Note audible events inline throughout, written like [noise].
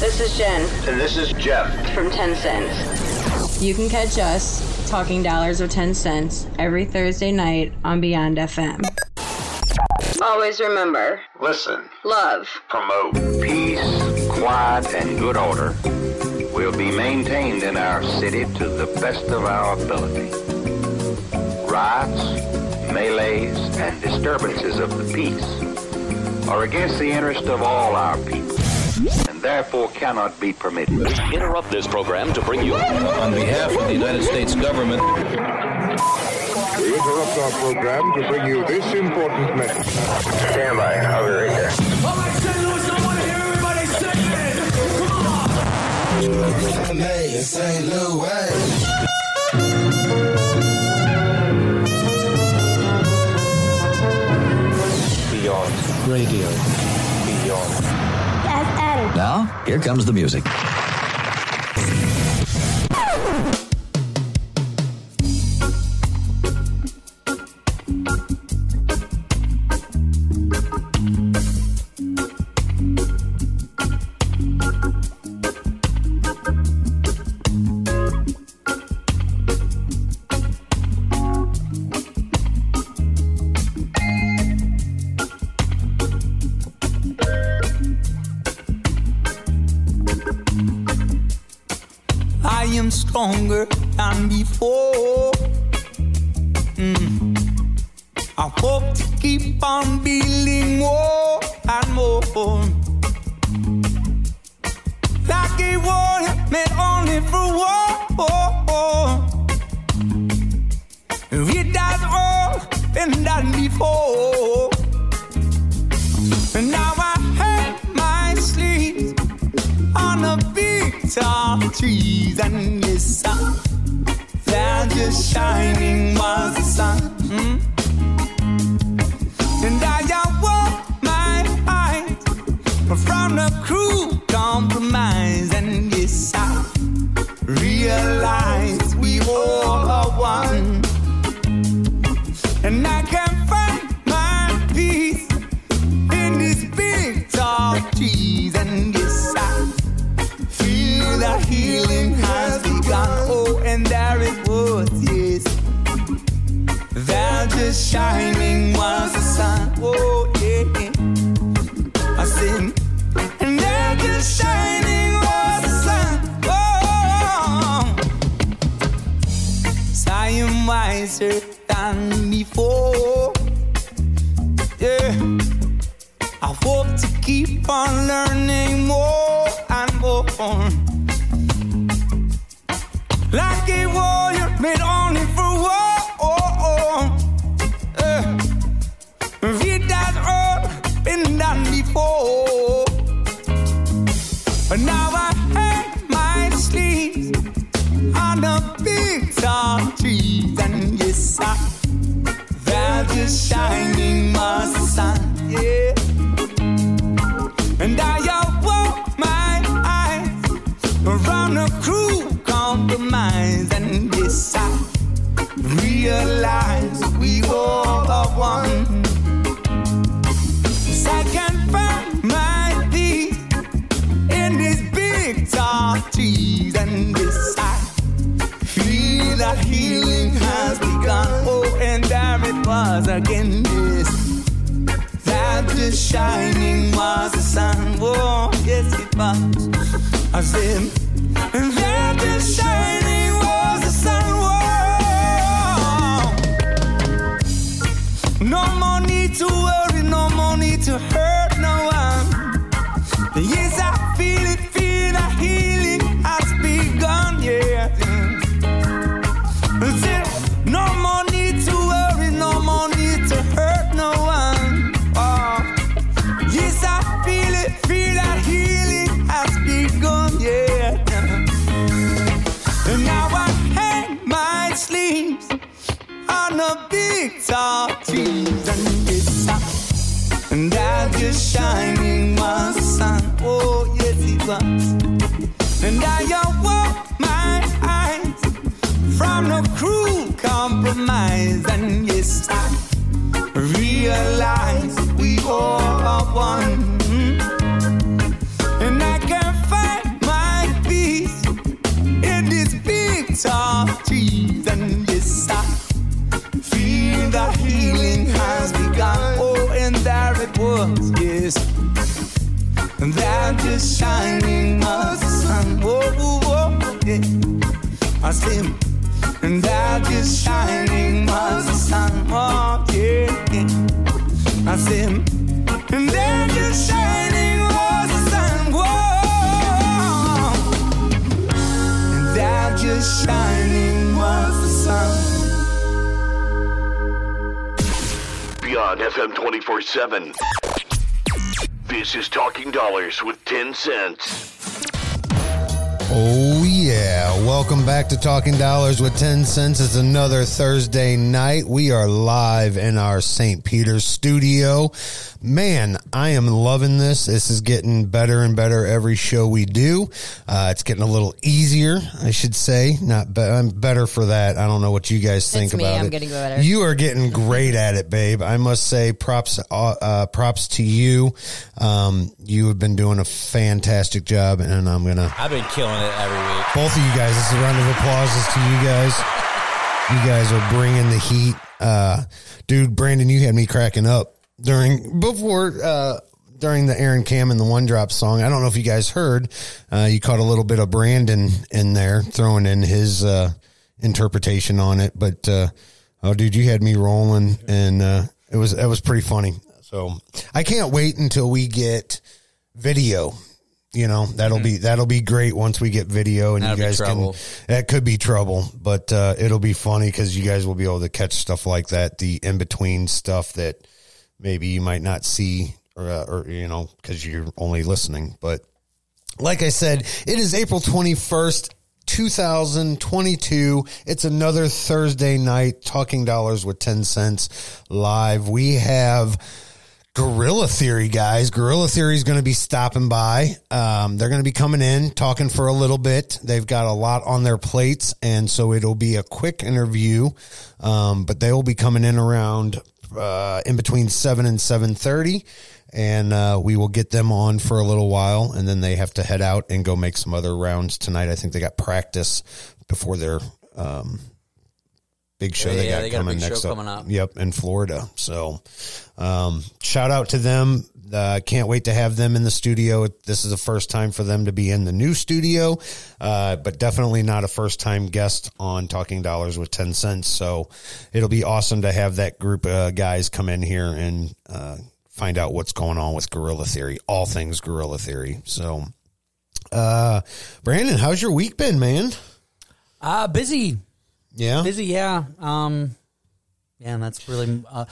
This is Jen. And this is Jeff. From 10 Cents. You can catch us talking dollars or 10 cents every Thursday night on Beyond FM. Always remember listen, love, promote peace, quiet, and good order will be maintained in our city to the best of our ability. Riots, melees, and disturbances of the peace are against the interest of all our people therefore cannot be permitted. We interrupt this program to bring you. On behalf of the United States government. We interrupt our program to bring you this important message. Stand by, I'll be right there. All right, St. Louis, I want to hear everybody sing it! Come on! Hey, St. Louis. Radio. Now, here comes the music. As in, and then the shining was the sun world. No more need to worry, no more need to hurt. FM 24 7. This is Talking Dollars with 10 cents. Oh, yeah. Welcome back to Talking Dollars with 10 Cents. It's another Thursday night. We are live in our St. Peter's studio. Man, I am loving this. This is getting better and better every show we do. Uh, it's getting a little easier, I should say. Not be- I'm better for that. I don't know what you guys think It's me. about I'm it. getting better. You are getting great at it, babe. I must say props, uh, uh, props to you. Um, you have been doing a fantastic job and I'm going to I've been killing it every week. both of you guys. This is a round of applause to you guys. You guys are bringing the heat. Uh, dude, Brandon, you had me cracking up during, before, uh, during the Aaron Cam and the one drop song. I don't know if you guys heard, uh, you caught a little bit of Brandon in there throwing in his, uh, interpretation on it. But, uh, oh, dude, you had me rolling and, uh, it was, it was pretty funny. So I can't wait until we get video. You know, that'll be, that'll be great once we get video and That'll you guys can, that could be trouble, but, uh, it'll be funny because you guys will be able to catch stuff like that, the in between stuff that maybe you might not see or, uh, or you know, because you're only listening. But like I said, it is April 21st. 2022. It's another Thursday night talking dollars with 10 cents live. We have Guerrilla Theory guys. Guerrilla Theory is going to be stopping by. Um, they're going to be coming in, talking for a little bit. They've got a lot on their plates, and so it'll be a quick interview. Um, but they will be coming in around uh, in between seven and seven thirty, and uh, we will get them on for a little while, and then they have to head out and go make some other rounds tonight. I think they got practice before their um, big show Yeah, they got they got a coming big show next up. coming up. Yep, in Florida. So, um, shout out to them. Uh, can't wait to have them in the studio. This is the first time for them to be in the new studio, uh, but definitely not a first time guest on Talking Dollars with 10 cents. So it'll be awesome to have that group of guys come in here and, uh, find out what's going on with Guerrilla Theory, all things Guerrilla Theory. So, uh, Brandon, how's your week been, man? Uh, busy. Yeah. Busy, yeah. Um, yeah, and that's really, uh,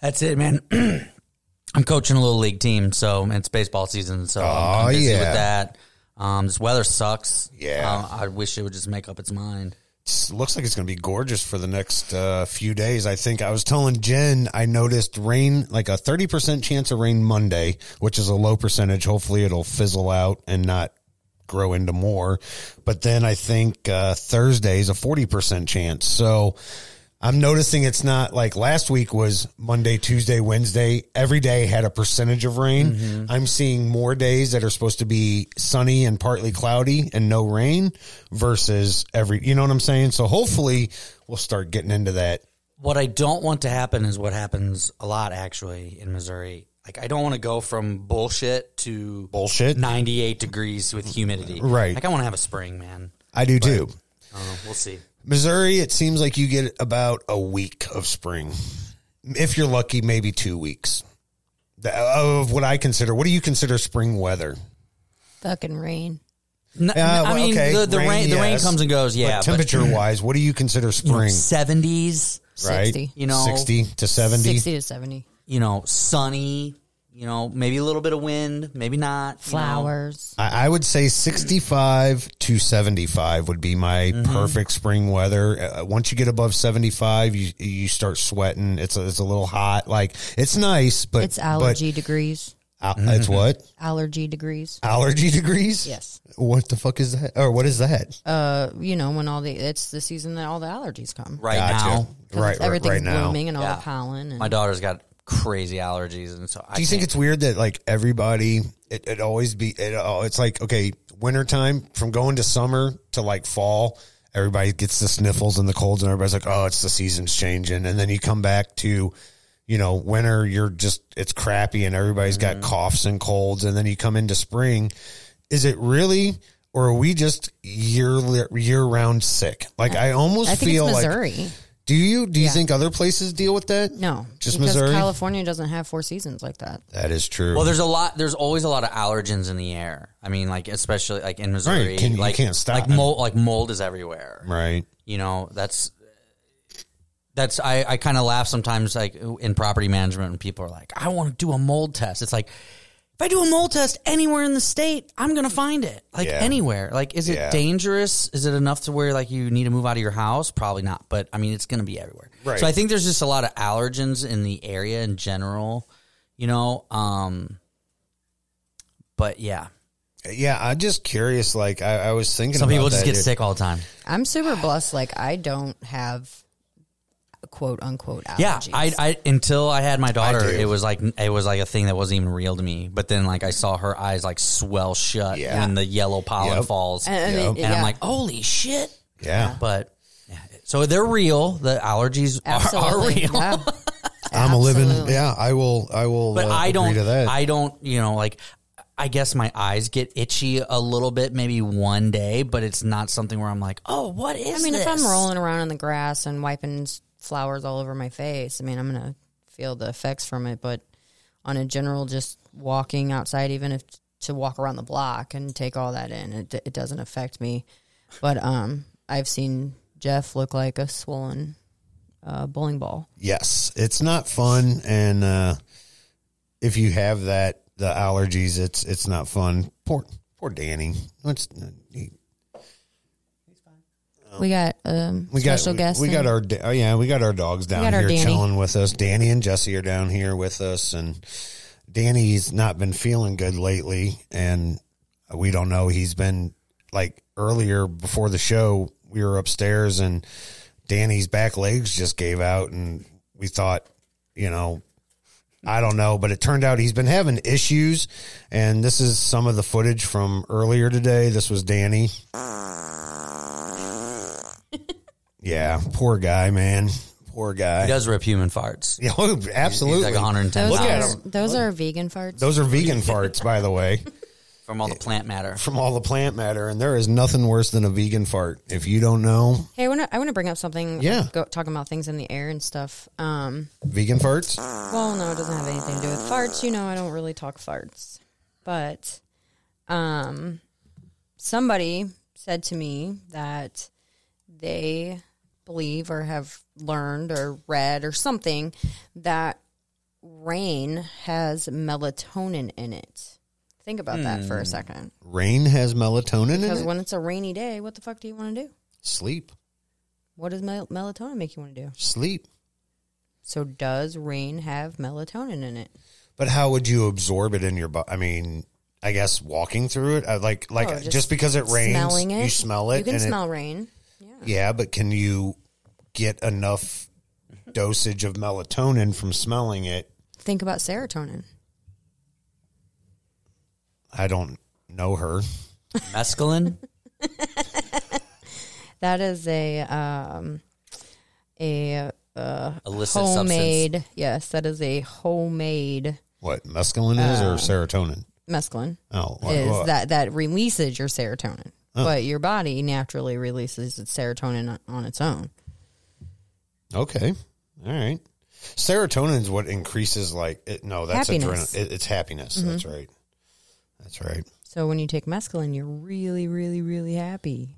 that's it, man. [clears throat] I'm coaching a little league team, so it's baseball season, so I'm, I'm busy yeah. with that. Um, this weather sucks. Yeah. Uh, I wish it would just make up its mind. It's- looks like it's going to be gorgeous for the next uh, few days. I think I was telling Jen I noticed rain, like a 30% chance of rain Monday, which is a low percentage. Hopefully it'll fizzle out and not grow into more. But then I think uh, Thursday is a 40% chance. So I'm noticing it's not like last week was Monday, Tuesday, Wednesday. Every day had a percentage of rain. I'm seeing more days that are supposed to be sunny and partly cloudy and no rain versus every, you know what I'm saying? So hopefully we'll start getting into that. What I don't want to happen is what happens a lot actually in Missouri. Like I don't want to go from bullshit to Bullshit. 98 degrees with humidity. Right. Like I want to have a spring, man. I do too. Uh, we'll see. Missouri, it seems like you get about a week of spring. If you're lucky, maybe two weeks. The- Of what I consider, what do you consider spring weather? Fucking rain. N- Yeah, I mean, okay, the, the rain, the rain comes and goes. Yeah, But temperature wise, what do you consider spring? seventies. right? 60. You know, 60 to 70. 60 to 70. You know, sunny. You know, maybe a little bit of wind, maybe not. you know. Flowers. I, I would say 65 to 75 would be my Mm-hmm. perfect spring weather. Uh, once you get above 75, you you start sweating. It's a, it's a little hot. Like it's nice, but It's allergy degrees. But, al- It's what? Allergy degrees. Allergy degrees? Yes. What the fuck is that? Or what is that? Uh, you know, when all the, it's the season that all the allergies come. Right Gotcha. now. 'Cause Right, it's- right, everything's right now. blooming and all Yeah. the pollen. And My daughter's got crazy allergies, and so I Do you think can't- it's weird that like everybody, it, it always be, it, oh, it's like, okay, wintertime from going to summer to like fall, everybody gets the sniffles and the colds and everybody's like, oh, it's the season's changing. And then you come back to you know, winter you're just it's crappy and everybody's Mm-hmm. got coughs and colds, and then you come into spring. Is it really, or are we just year year round sick? Like I almost I think feel it's like. Missouri. Do you do you Yeah. think other places deal with that? no, just because Missouri. California doesn't have four seasons like that. that is true. Well, there's a lot. There's always a lot of allergens in the air. I mean, like especially like in Missouri, Right, can- you like can't stop Like mold, like mold is everywhere. right. You know, that's that's I, I kind of laugh sometimes like in property management when people are like, I want to do a mold test. It's like if I do a mold test anywhere in the state, I'm gonna find it. Like Yeah. anywhere. Like, is it Yeah. dangerous? Is it enough to where like you need to move out of your house? Probably not. But I mean, it's gonna be everywhere. Right. So I think there's just a lot of allergens in the area in general. You know, um, but yeah, Yeah, I'm just curious. Like I, I was thinking, some about people just that. get It- sick all the time. I'm super blessed. Like I don't have quote unquote allergies. Yeah, I, I until I had my daughter, do. it was like it was like a thing that wasn't even real to me. But then, like I saw her eyes like swell shut Yeah. when the yellow pollen Yep. falls, And- and and, it- I'm like, holy shit! Yeah, But yeah, so they're real. The allergies are, are real. Yeah. [laughs] I'm a living. Yeah, I will. I will. But uh, I agree don't. To that. I don't. You know, like I guess my eyes get itchy a little bit, maybe one day, but it's not something where I'm like, oh, what is? I mean, if? I'm rolling around in the grass and wiping s- flowers all over my face, I mean, I'm gonna feel the effects from it. But on a general, just walking outside, even if to walk around the block and take all that in, it, it doesn't affect me. But um, I've seen Jeff look like a swollen uh, bowling ball. yes, it's not fun, and uh, if you have that the allergies, it's it's not fun. Poor poor Danny. He, We got um, we got? special guests. we in- got our oh yeah, we got our dogs down got our here Danny. chilling with us. Danny and Jesse are down here with us, and Danny's not been feeling good lately, and we don't know. He's been like earlier before the show. We were upstairs, and Danny's back legs just gave out, and we thought, you know, I don't know, but it turned out he's been having issues, and this is some of the footage from earlier today. This was Danny. Yeah, poor guy, man. Poor guy. he does rip human farts. [laughs] Yeah, oh, absolutely. He's like 110 Those Look at are, him. those are vegan farts. Those are vegan farts, by the way, [laughs] from all the plant matter. from all the plant matter, and there is nothing worse than a vegan fart. If you don't know, Hey, I want to I want to bring up something. Yeah. go, talking about things in the air and stuff. Um, vegan farts. well, no, it doesn't have anything to do with farts. You know, I don't really talk farts, but um, somebody said to me that they believe or have learned or read or something that rain has melatonin in it. Think about that for a hmm. second. Rain has melatonin in Because it. when it's a rainy day, what the fuck do you want to do? Sleep, What does mel- melatonin make you want to do? sleep. So does rain have melatonin in it? But how would you absorb it in your body? I mean, I guess walking through it, I like like Oh, just, because it rains, smelling it. you smell it. You can and it- smell rain. Yeah, but can you get enough dosage of melatonin from smelling it? Think about serotonin. I don't know her. Mescaline. [laughs] That is a um, a uh, Illicit homemade. Yes, that is a homemade What mescaline is or serotonin? mescaline. Oh, what- is what? that that releases your serotonin, Oh. but your body naturally releases its serotonin on- on its own. Okay. All right. Serotonin is what increases like it, no, that's Happiness. adrenaline. It, it's happiness. That's right. That's right. So when you take mescaline, you're really, really, really happy.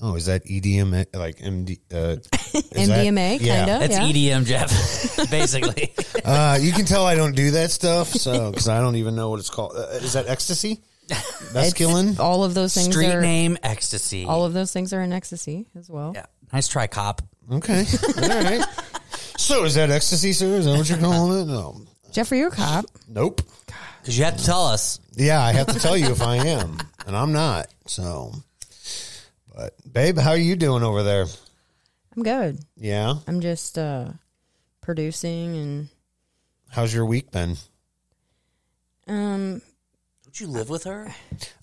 Oh, is that EDM like MD? Uh, MDMA, that- [laughs] yeah. kinda. That's yeah. EDM, Jeff. [laughs] Basically, Uh, you can tell I don't do that stuff, so because I don't even know what it's called. Uh, is that ecstasy? [laughs] Mescaline. All of those things street are name ecstasy. all of those things are in ecstasy as well. yeah, nice try, cop. Okay. [laughs] All right. So is that ecstasy, sir? Is that what you're calling it? No. Jeffrey, you're a cop. Nope. Because you have to tell us. Yeah, I have to tell you if I am, and I'm not. So, but babe, how are you doing over there? I'm good. Yeah. I'm just uh, producing and How's your week been? um, Don't you live with her?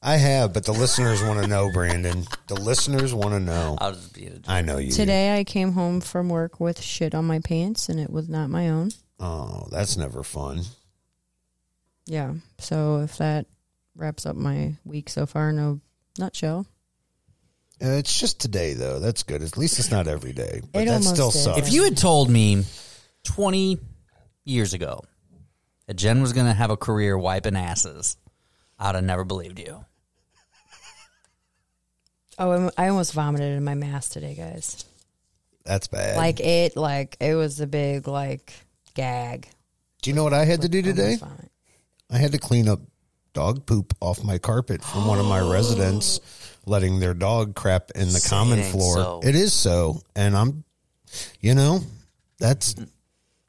I have, but the listeners want to know, Brandon. The listeners want to know. I'll just be a I know you. today I came home from work with shit on my pants and it was not my own. Oh, that's never fun. Yeah. So if that wraps up my week so far in a nutshell. Uh, it's just today, though. That's good. At least it's not every day. But It that almost still is. sucks. If you had told me 20 years ago that Jen was going to have a career wiping asses, I'd have never believed you. Oh, I'm- I almost vomited in my mask today, guys. that's bad. Like it, like it was a big like gag. do you know what I had to do today? I had to clean up dog poop off my carpet from one of my [gasps] residents letting their dog crap in the Say common it floor. so. It is so. And I'm, you know, that's,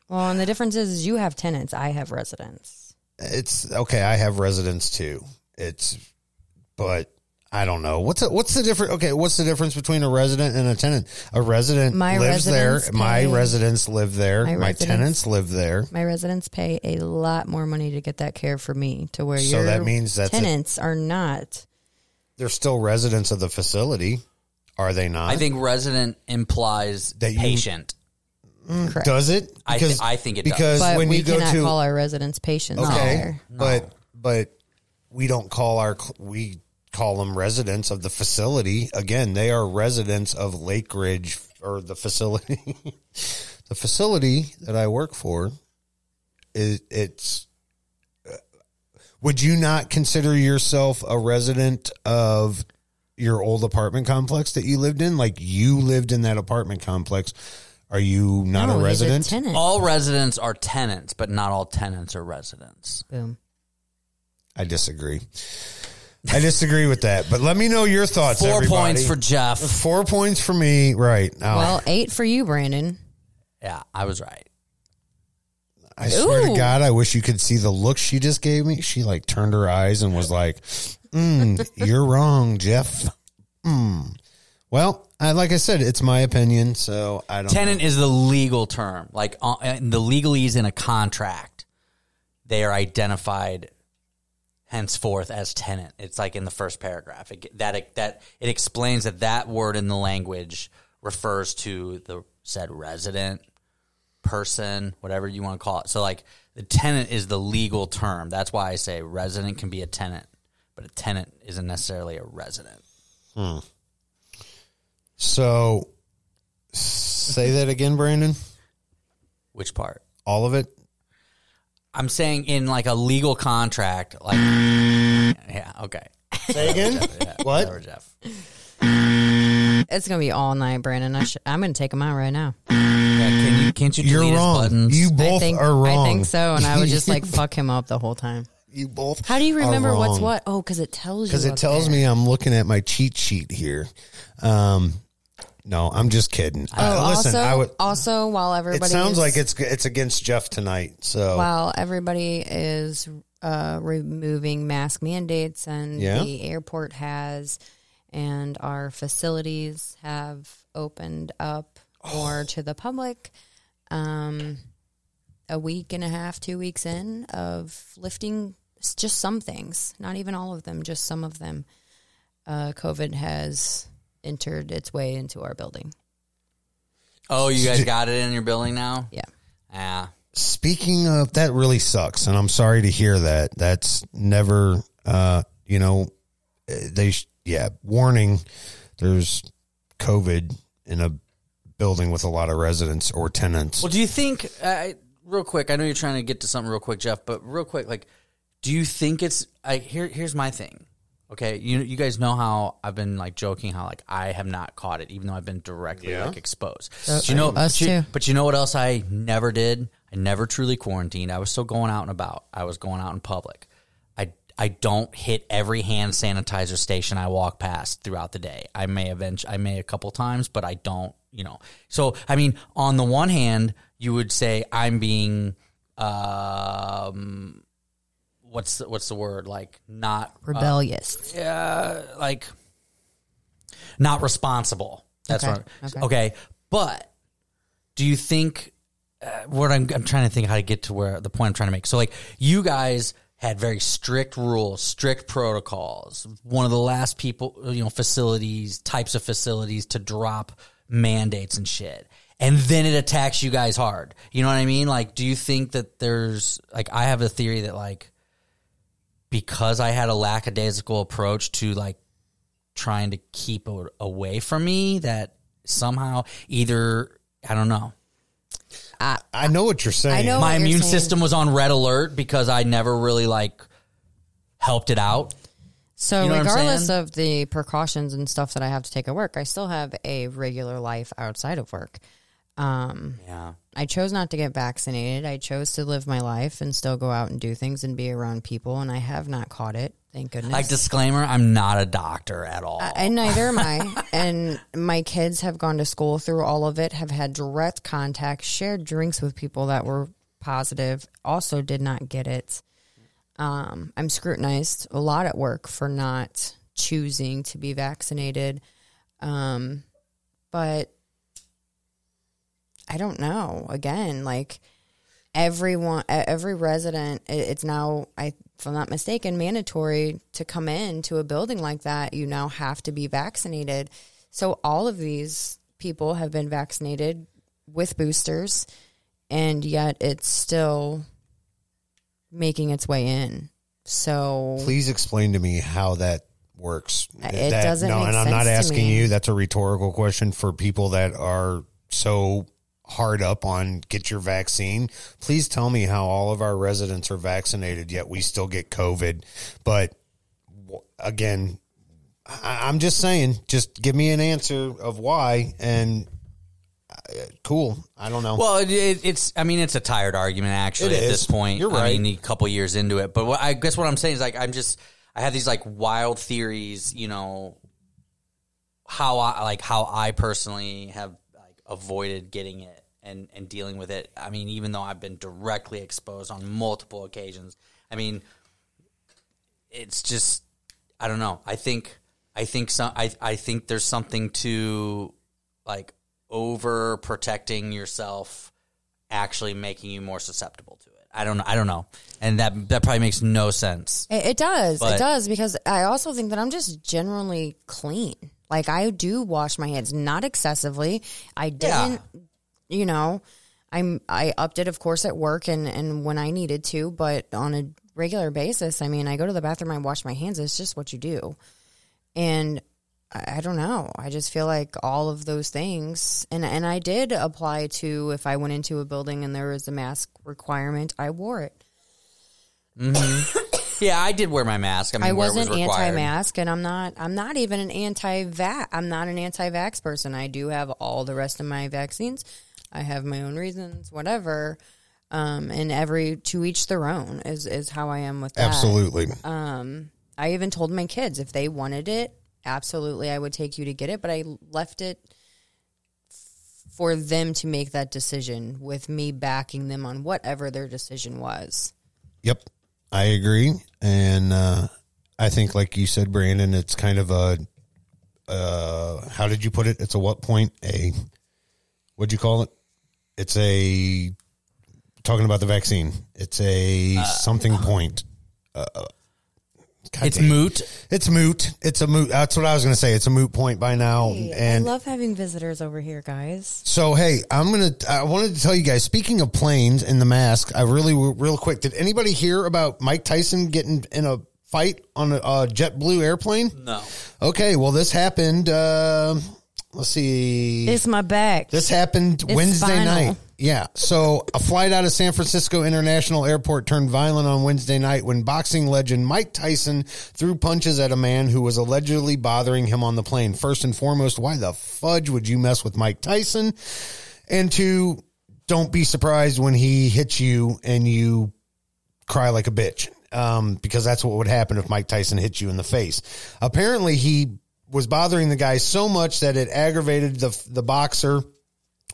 Well, and the difference is, is you have tenants, I have residents. It's okay. I have residents too. It's, but I don't know. What's the, what's the difference? Okay. What's the difference between a resident and a tenant? A resident My lives there. residents My residents live there. My My, tenants live there. My residents pay a lot more money to get that care for me, to where you So your that means that's a- tenants are not. They're still residents of the facility. Are they not? I think resident implies That you- patient. Correct. Does it? I thi- I think it does. because but when we you go cannot to call our residents patients. okay, either. but but we don't call our cl- we call them residents of the facility. Again, they are residents of Lake Ridge or the facility. [laughs] the facility that I work for is it's. uh, Would you not consider yourself a resident of your old apartment complex that you lived in? Like you lived in that apartment complex. Are you not No, a he's resident? tenant. All residents are tenants, but not all tenants are residents. Boom. I disagree. I disagree with that. But let me know your thoughts. Four everybody. points for Jeff. Four points for me. Right. Now, Well, eight for you, Brandon. Yeah, I was right. I swear to Ooh. God, I wish you could see the look she just gave me. She like turned her eyes and was like, mm, "You're wrong, Jeff." Mm. Well, I, like I said, it's my opinion, so I don't. Tenant know. is the legal term. Like uh, in the legalese in a contract, they are identified henceforth as tenant. It's like in the first paragraph. It, that that it explains that that word in the language refers to the said resident person, whatever you want to call it. So like the tenant is the legal term. That's why I say resident can be a tenant, but a tenant isn't necessarily a resident. Hmm. So, say that again, Brandon. Which part? All of it. I'm saying in like a legal contract, like yeah, okay. Say again. Yeah, [laughs] What? whatever, Jeff. It's gonna be all night, Brandon. I sh- I'm gonna take them out right now. Yeah, can you can't you You're delete his wrong. buttons? You I both think are wrong. I think so, and I would just like [laughs] fuck him up the whole time. You both. How do you are remember what's what? Oh, because it tells you. Because it up tells there. me I'm looking at my cheat sheet here. Um, no, I'm just kidding. Oh, Uh, listen, also, I would. also while everybody It sounds like it's it's against Jeff tonight. So while everybody is uh, removing mask mandates and Yeah. the airport has and our facilities have opened up more to the public um, a week and a half two weeks in of lifting just some things not even all of them just some of them uh, covid has entered its way into our building Oh, you guys got it in your building now? yeah Yeah. speaking of that, really sucks, and I'm sorry to hear that. That's never, uh, you know, they sh- yeah. Warning: there's COVID in a building with a lot of residents or tenants. Well, do you think uh, real quick? I know you're trying to get to something real quick, Jeff, but real quick, like, do you think it's? I here. Here's my thing. Okay, you you guys know how I've been like joking how like I have not caught it, even though I've been directly Yeah. like exposed. So- But you know, Us but you, too. but you know what else I never did? I never truly quarantined. I was still going out and about. I was going out in public. I I don't hit every hand sanitizer station I walk past throughout the day. I may eventually, I may a couple times, but I don't. You know, so I mean, on the one hand, you would say I'm being, um, what's the, what's the word like not rebellious uh, like not responsible. That's Okay, what. okay. Okay. but do you think uh, what I'm I'm trying to think how to get to where the point I'm trying to make. So like you guys had very strict rules, strict protocols. One of the last people, you know, facilities, types of facilities to drop mandates and shit. And then it attacks you guys hard. You know what I mean? Like, do you think that there's like I have a theory that like because I had a lackadaisical approach to like trying to keep it away from me that somehow either I don't know. I, I know what you're saying. I know My what you're immune saying. system was on red alert because I never really like helped it out. So You know regardless of the precautions and stuff that I have to take at work, I still have a regular life outside of work. Um, Yeah. I chose not to get vaccinated. I chose to live my life and still go out and do things and be around people, and I have not caught it. Thank goodness. Like disclaimer, I'm not a doctor at all. Uh, and neither am I. [laughs] and my kids have gone to school through all of it, have had direct contact, shared drinks with people that were positive, also did not get it. Um, I'm scrutinized a lot at work for not choosing to be vaccinated. Um, but I don't know. Again, like everyone, every resident, it's now, I, if I'm not mistaken, mandatory to come in to a building like that. You now have to be vaccinated. So all of these people have been vaccinated with boosters, and yet it's still making its way in. So Please explain to me how that works. It That- doesn't No, and I'm not asking you. That's a rhetorical question for people that are so hard up on get your vaccine. Please tell me how all of our residents are vaccinated, yet we still get COVID. But again, I, I'm just saying, just give me an answer of why. And uh, cool. I don't know. Well, it, it, it's. I mean, it's a tired argument actually at is. this point. You're I right. mean, a couple years into it, but what, I guess what I'm saying is like I'm just. I have these like wild theories. You know, how I like how I personally have avoided getting it and and dealing with it. I mean, even though I've been directly exposed on multiple occasions. I mean, it's just I don't know. I think I think some I I think there's something to like over protecting yourself actually making you more susceptible to it. I don't know. I don't know. And that that probably makes no sense. It, it does. But- it does because I also think that I'm just generally clean. Like I do wash my hands, not excessively. I didn't, you know, I'm I upped it, of course, at work and and when I needed to, but on a regular basis, I mean, I go to the bathroom, I wash my hands. It's just what you do, and I, I don't know. I just feel like all of those things, and and I did apply to if I went into a building and there was a mask requirement, I wore it. Mm-hmm. [laughs] Yeah, I did wear my mask. I mean, I wasn't was anti-mask, and I'm not. I'm not even an anti-vax. I'm not an anti-vax person. I do have all the rest of my vaccines. I have my own reasons, whatever. Um, and every to each their own is is how I am with that. Absolutely. Um, I even told my kids if they wanted it, absolutely, I would take you to get it. But I left it for them to make that decision with me backing them on whatever their decision was. Yep, I agree, and uh, I think, like you said, Brandon, it's kind of a. Uh, how did you put it? It's a what point? A what'd you call it? It's a talking about the vaccine. It's a something point. God It's dang. moot. It's moot. It's a moot. That's what I was going to say. It's a moot point by now. and I love having visitors over here, guys. so, hey, I'm gonna. I wanted to tell you guys. Speaking of planes and the mask, I really, real quick. Did anybody hear about Mike Tyson getting in a fight on a, a JetBlue airplane? No. Okay, well, this happened. Uh, let's see. It's my back. This happened It's Wednesday spinal. night. Yeah. So a flight out of San Francisco International Airport turned violent on Wednesday night when boxing legend Mike Tyson threw punches at a man who was allegedly bothering him on the plane. First and foremost, why the fudge would you mess with Mike Tyson? And two, don't be surprised when he hits you and you cry like a bitch. Um, because that's what would happen if Mike Tyson hit you in the face. Apparently he was bothering the guy so much that it aggravated the, the boxer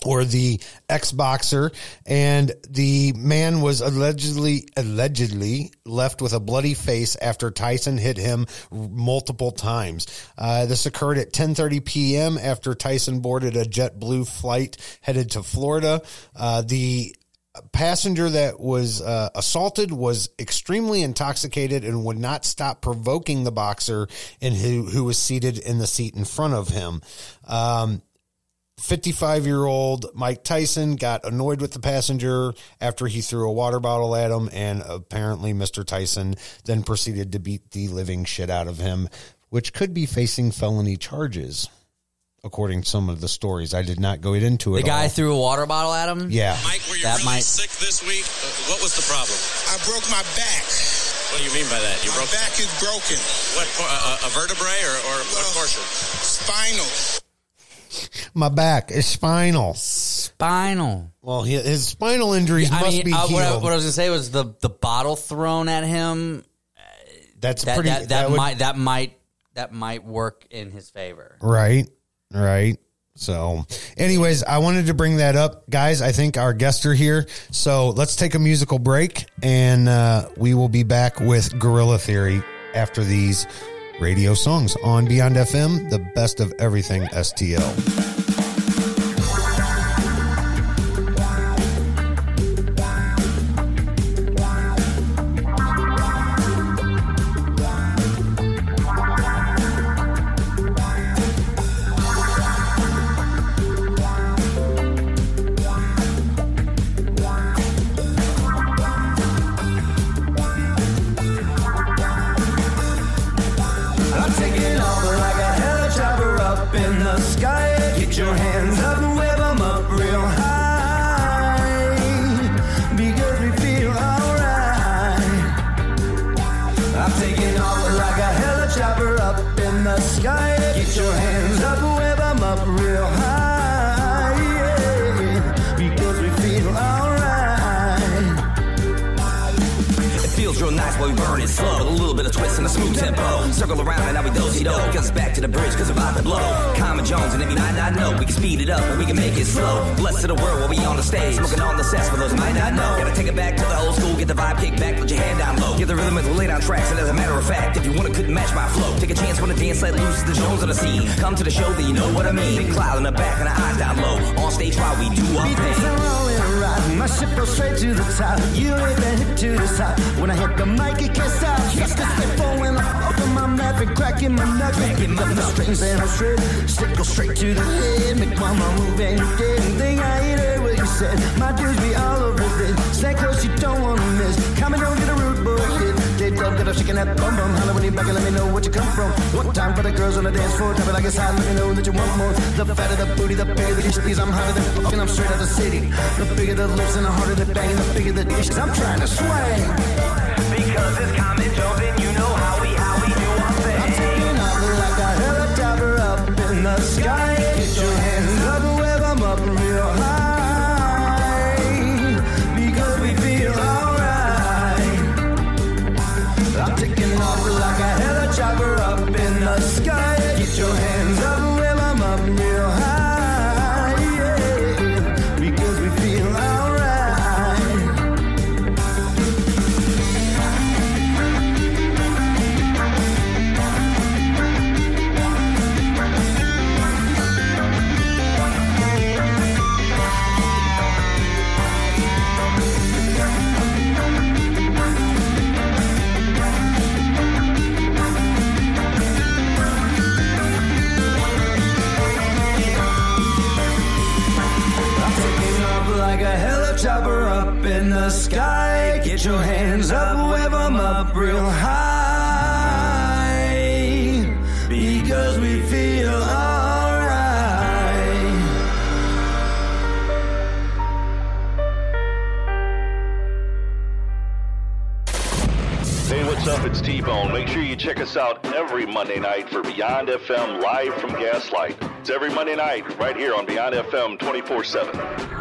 or the ex boxer, and the man was allegedly allegedly left with a bloody face after Tyson hit him multiple times. Uh, this occurred at 10:30 p.m. after Tyson boarded a JetBlue flight headed to Florida. Uh, the passenger that was uh, assaulted was extremely intoxicated and would not stop provoking the boxer and who who was seated in the seat in front of him. Um, 55 year old Mike Tyson got annoyed with the passenger after he threw a water bottle at him, and apparently Mr. Tyson then proceeded to beat the living shit out of him, which could be facing felony charges, according to some of the stories. I did not go into it. The guy all. threw a water bottle at him. Yeah. Mike, were you That really might- sick this week? Uh, what was the problem? I broke my back. What do you mean by that? You My broke back is broken. what? A, a vertebrae or, or what portion? Spinal. My back is spinal. Spinal. Well, he, his spinal injuries I must mean, be uh, healed. what, I, what I was gonna say was the the bottle thrown at him. That's That pretty. that, that, would- might that might that might work in his favor. Right. Right. So, anyways, I wanted to bring that up, guys. I think our guests are here. So let's take a musical break and uh, we will be back with Guerrilla Theory after these radio songs on Beyond FM, the best of everything STL. The bridge, cause I'm about to blow. Not know, we can speed it up and we can make it slow. Blessed to the world while we on the stage. Smoking on the sets for those might not know. Gotta take it back to the old school, get the vibe kicked back, put your hand down low. Get the rhythm as we lay down tracks, and as a matter of fact, if you wanna couldn't match my flow. Take a chance when the dance let loose the Jones on the scene. Come to the show, then you know what I mean. Big cloud in the back and the eyes down low. On stage while we do our thing. rolling my ship goes straight to the top. You hit the hip to the side. When I hit the mic, it can't stop. Just a step when I open my mouth and cracking my nuts. Picking up the strings and I shred. Stick goes straight to the head. Make mama move and you didn't think I heard what you said. My dudes be all over this. Stay close, you don't wanna miss. Come and don't get a rude boy hit. They love get up shaking that bum bum. Holla when you back and let me know what you come from. One time for the girls on the dance floor. Tell me like it's hot, let me know that you want more. The fatter the booty, the bigger the dishes. I'm hotter than fucking, I'm straight out the city. The bigger the lips and the harder the bang, the bigger the dishes. I'm trying to swing. Because it's common Jones every Monday night for Beyond FM live from Gaslight. It's every Monday night right here on Beyond FM 24 7.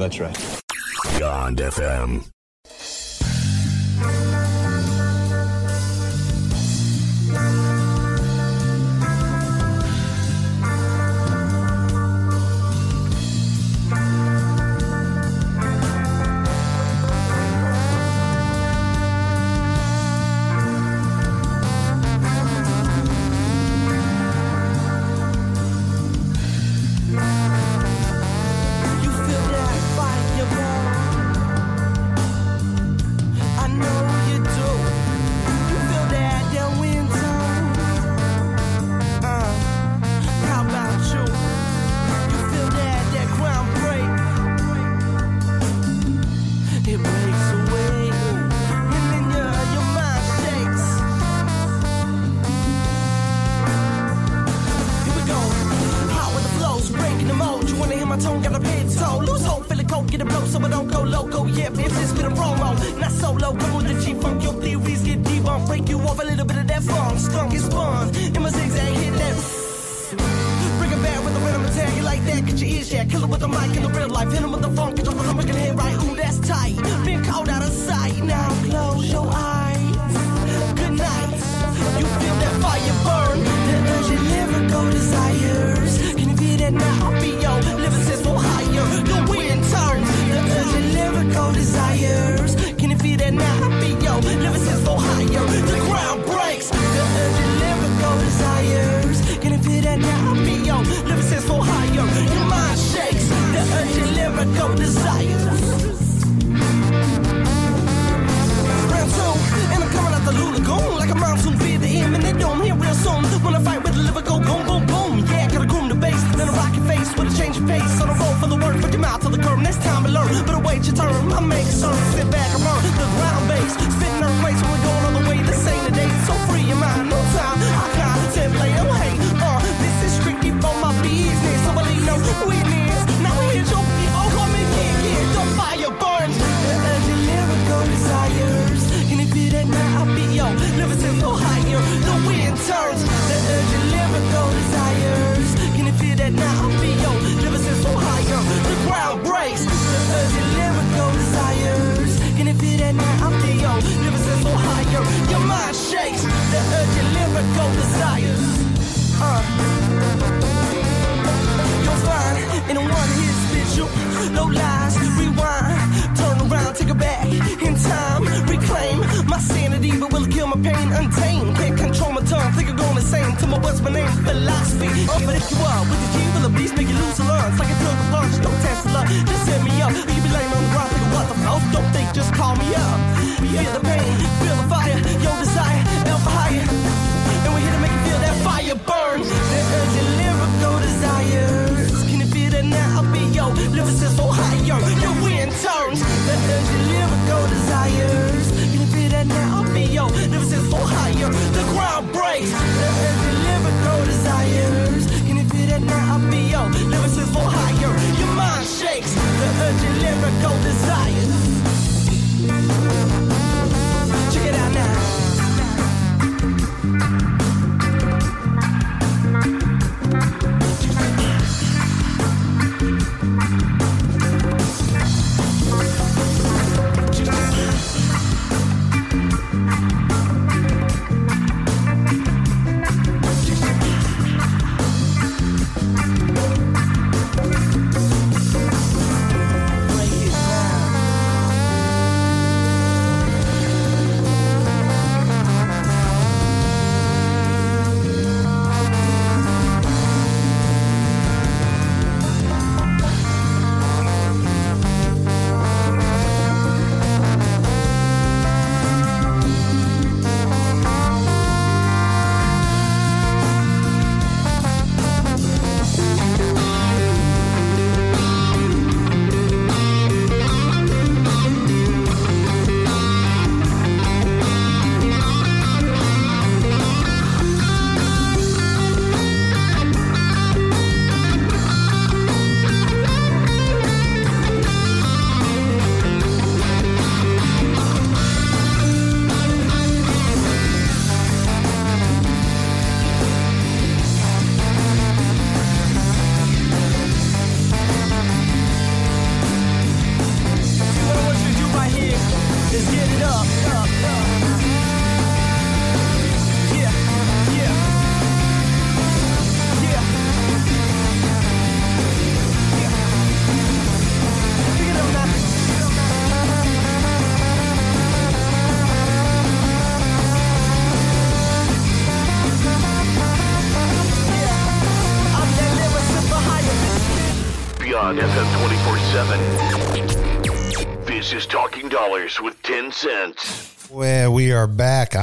That's right. Beyond FM.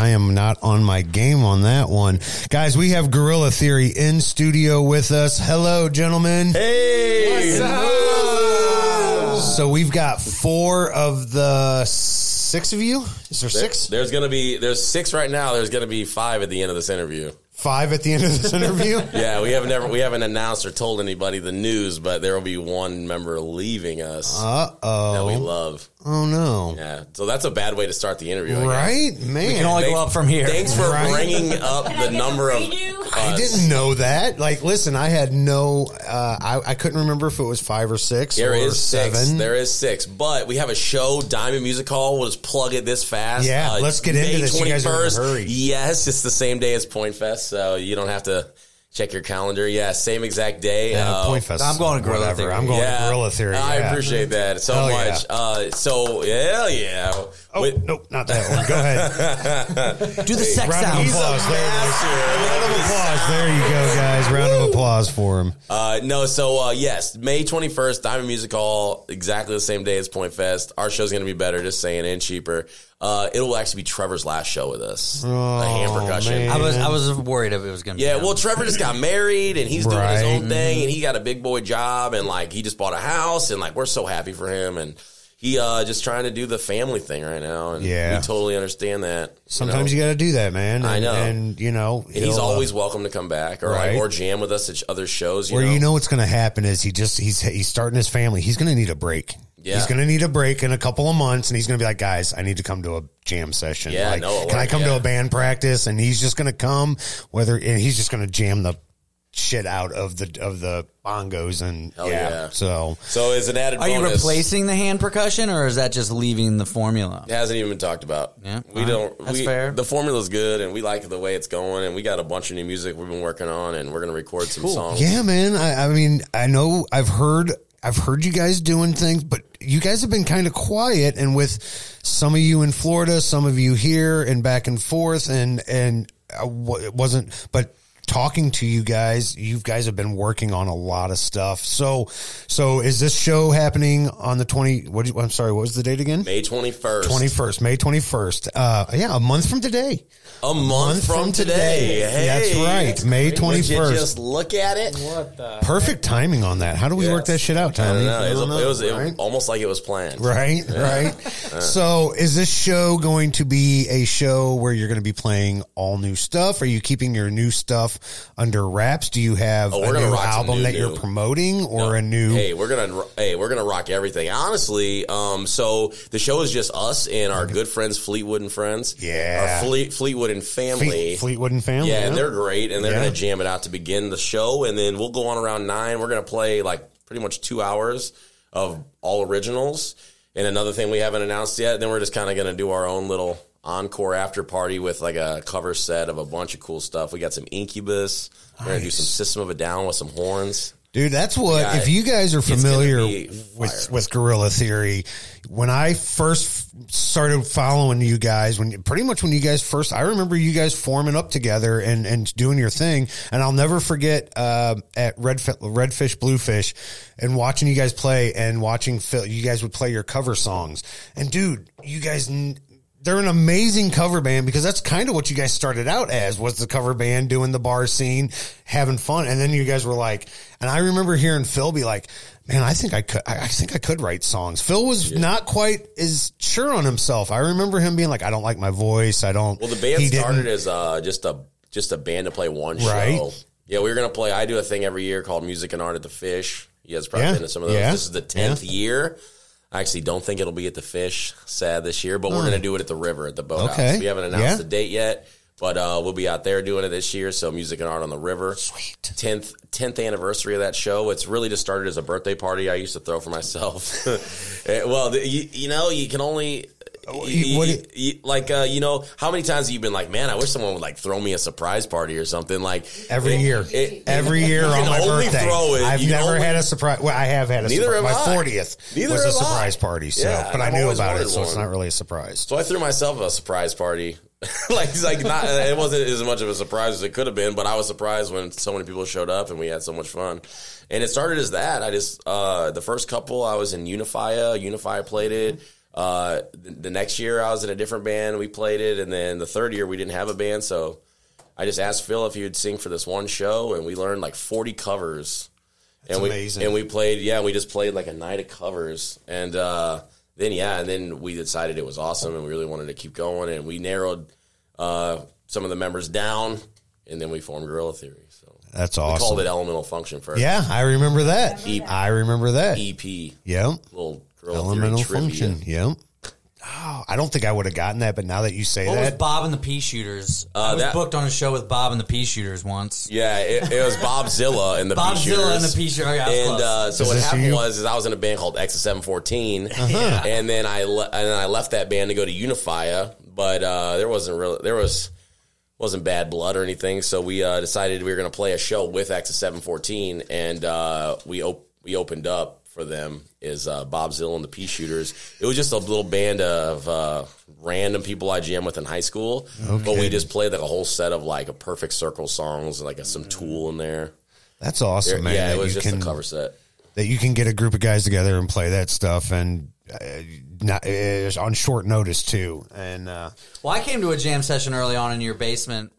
I am not on my game on that one. Guys, we have Guerrilla Theory in studio with us. Hello, gentlemen. Hey! So we've got four of the six of you. Is there six? There's gonna be there's six right now. There's gonna be five at the end of this interview. Five at the end of this interview? [laughs] Yeah, we haven't never we haven't announced or told anybody the news, but there will be one member leaving us Uh-oh. that we love. Oh no. Yeah, so that's a bad way to start the interview. I guess. Right? Man. We can only go up from here. Thanks for Right. bringing up the number of. I didn't know that. Like, listen, I had no. Uh, I I couldn't remember if it was five or six. There or is seven. six. There is six, but we have a show, Diamond Music Hall. We'll just plug it this fast. Uh, Yeah, let's get into May this. You guys are in a 21st. hurry. Yes, it's the same day as Point Fest, so you don't have to check your calendar. Yeah, same exact day. Yeah, Uh, Point Fest. I'm going to Guerrilla whatever. Theory. I'm going yeah, to Guerrilla Theory. I appreciate that so Hell yeah. much. Uh, so yeah, yeah. Oh nope, not that one. Go ahead. [laughs] Do the sex Round of sounds. applause. There it is. Round of applause. There you go, guys. Round of applause for him. Uh, no, so uh, yes, May 21st, Diamond Music Hall, exactly the same day as Point Fest. Our show's going to be better, just saying, and cheaper. Uh, it will actually be Trevor's last show with us. the hand percussion. man. I was I was [laughs] worried if it was going to. Yeah, well, Trevor just got married and he's doing his own thing and he got a big boy job and like he just bought a house and like we're so happy for him and he uh just trying to do the family thing right now and Yeah. we totally understand that. Sometimes you, got to do that, man. And, I know. and you know, And he's uh, always welcome to come back or Right. or jam with us at other shows. You Where know? you know what's going to happen is he just he's he's starting his family. He's going to need a break. Yeah. He's going to need a break in a couple of months, and he's going to be like, "Guys, I need to come to a jam session. Yeah, like, no, can I come to a band practice?" And he's just going to come, whether and he's just going to jam the shit out of the of the bongos and Hell yeah. yeah. So So as an added Are you replacing the hand percussion, or is that just leaving the formula? It hasn't even been talked about. Yeah, we all don't. That's we, fair. The formula's good, and we like the way it's going. And we got a bunch of new music we've been working on, and we're gonna record some songs. yeah, man. I, I mean, I know I've heard I've heard you guys doing things, but you guys have been kind of quiet. And with some of you in Florida, some of you here, and back and forth, and and uh, it wasn't. But talking to you guys, you guys have been working on a lot of stuff. So, so is this show happening on the 20, what, did you- I'm sorry, what was the date again? May 21st. 21st, May 21st. Uh, yeah, a month from today. A month, from, today. Hey, That's right. May Would you 21st. just look at it? What the? Perfect timing on that. How do we work that shit out, I Tommy? don't know. It was, don't it was know, it- almost like it was planned. Right, right. so, is this show going to be a show where you're going to be playing all new stuff? Are you keeping your new stuff under wraps? Do you have Oh, a new album new, that new. you're promoting, or a new? Hey, we're gonna hey, we're gonna rock everything. Honestly, um, so the show is just us and our good friends Fleetwood and friends. Yeah. our Fleet Fleetwood and family. Fleet, Fleetwood and family. yeah, and they're great, and they're Yeah. gonna jam it out to begin the show, and then we'll go on around nine. We're gonna play like pretty much two hours of all originals, and another thing we haven't announced yet. Then we're just kind of gonna do our own little encore after party with like a cover set of a bunch of cool stuff. We got some Incubus. We're gonna do some System of a Down with some horns. Dude, that's what. Yeah, if you guys are familiar with with Guerrilla Theory, when I first started following you guys, when pretty much when you guys first, I remember you guys forming up together and and doing your thing, and I'll never forget uh, at Red Redfish Bluefish and watching you guys play and watching Phil. You guys would play your cover songs, and dude, you guys. They're an amazing cover band because that's kind of what you guys started out as was the cover band doing the bar scene, having fun. And then you guys were like, and I remember hearing Phil be like, man, I think I could, I think I could write songs. Phil was not quite as sure on himself. I remember him being like, I don't like my voice. I don't. Well, the band started as uh, just a just a band to play one show. Yeah, we were gonna play. I do a thing every year called Music and Art at the Fish. You guys probably Yeah, been to some of those. yeah, This is the tenth year. I actually don't think it'll be at the Fish. Sad this year, but we're Oh. gonna do it at the River at the boathouse. Okay. We haven't announced Yeah. the date yet, but uh, we'll be out there doing it this year. So Music and Art on the River. Sweet. Tenth tenth anniversary of that show. It's really just started as a birthday party I used to throw for myself. [laughs] Eh, well, the, you, you know, you can only. You, you- you- like uh, you know, how many times have you been like, man, I wish someone would like throw me a surprise party or something like Every it- year, it- every year on my only birthday, throw it. I've never only- had a surprise. Well, I have had a Neither surprise. have My fortieth was a have I. surprise party. So, Yeah, but I knew about it, so it's not really a surprise. So I threw myself a surprise party. [laughs] like it's like not it wasn't as much of a surprise as it could have been, but I was surprised when so many people showed up and we had so much fun. And it started as that. I just uh the first couple I was in Unifia, Unifia played it. Uh the, the next year I was in a different band, we played it, and then the third year we didn't have a band, so I just asked Phil if he would sing for this one show and we learned like 40 covers. That's and we amazing. and we played yeah, we just played like a night of covers and uh then yeah, and then we decided it was awesome and we really wanted to keep going and we narrowed uh, some of the members down and then we formed Guerrilla Theory. So That's awesome. we called it Elemental Function first. Yeah, I remember that. E- I remember that. EP. Yep. Little Gorilla Elemental function. Yep. Oh, I don't think I would have gotten that, but now that you say What was that, Bob and the Pea Shooters? I Uh, was that- booked on a show with Bob and the Pea Shooters once. Yeah, it, it was Bob Zilla and the Bob Pea Zilla and Shooters. the Pea Shooters. Yeah, I was and close. uh, so Is what this happened you? was is I was in a band called X Seven Fourteen, Uh-huh. and then I le- and then I left that band to go to Unifia, but uh, there wasn't really there was wasn't bad blood or anything, so we uh, decided we were going to play a show with X Seven Fourteen, and uh, we op- we opened up for them is uh, Bob Zill and the Pea Shooters. It was just a little band of uh, random people I jammed with in high school, but we just played like a whole set of like a Perfect Circle songs, like a, some Tool in there. that's awesome, man. yeah, that it was you just can, a cover set. that you can get a group of guys together and play that stuff, and uh, not uh, on short notice too. And uh, Well, I came to a jam session early on in your basement.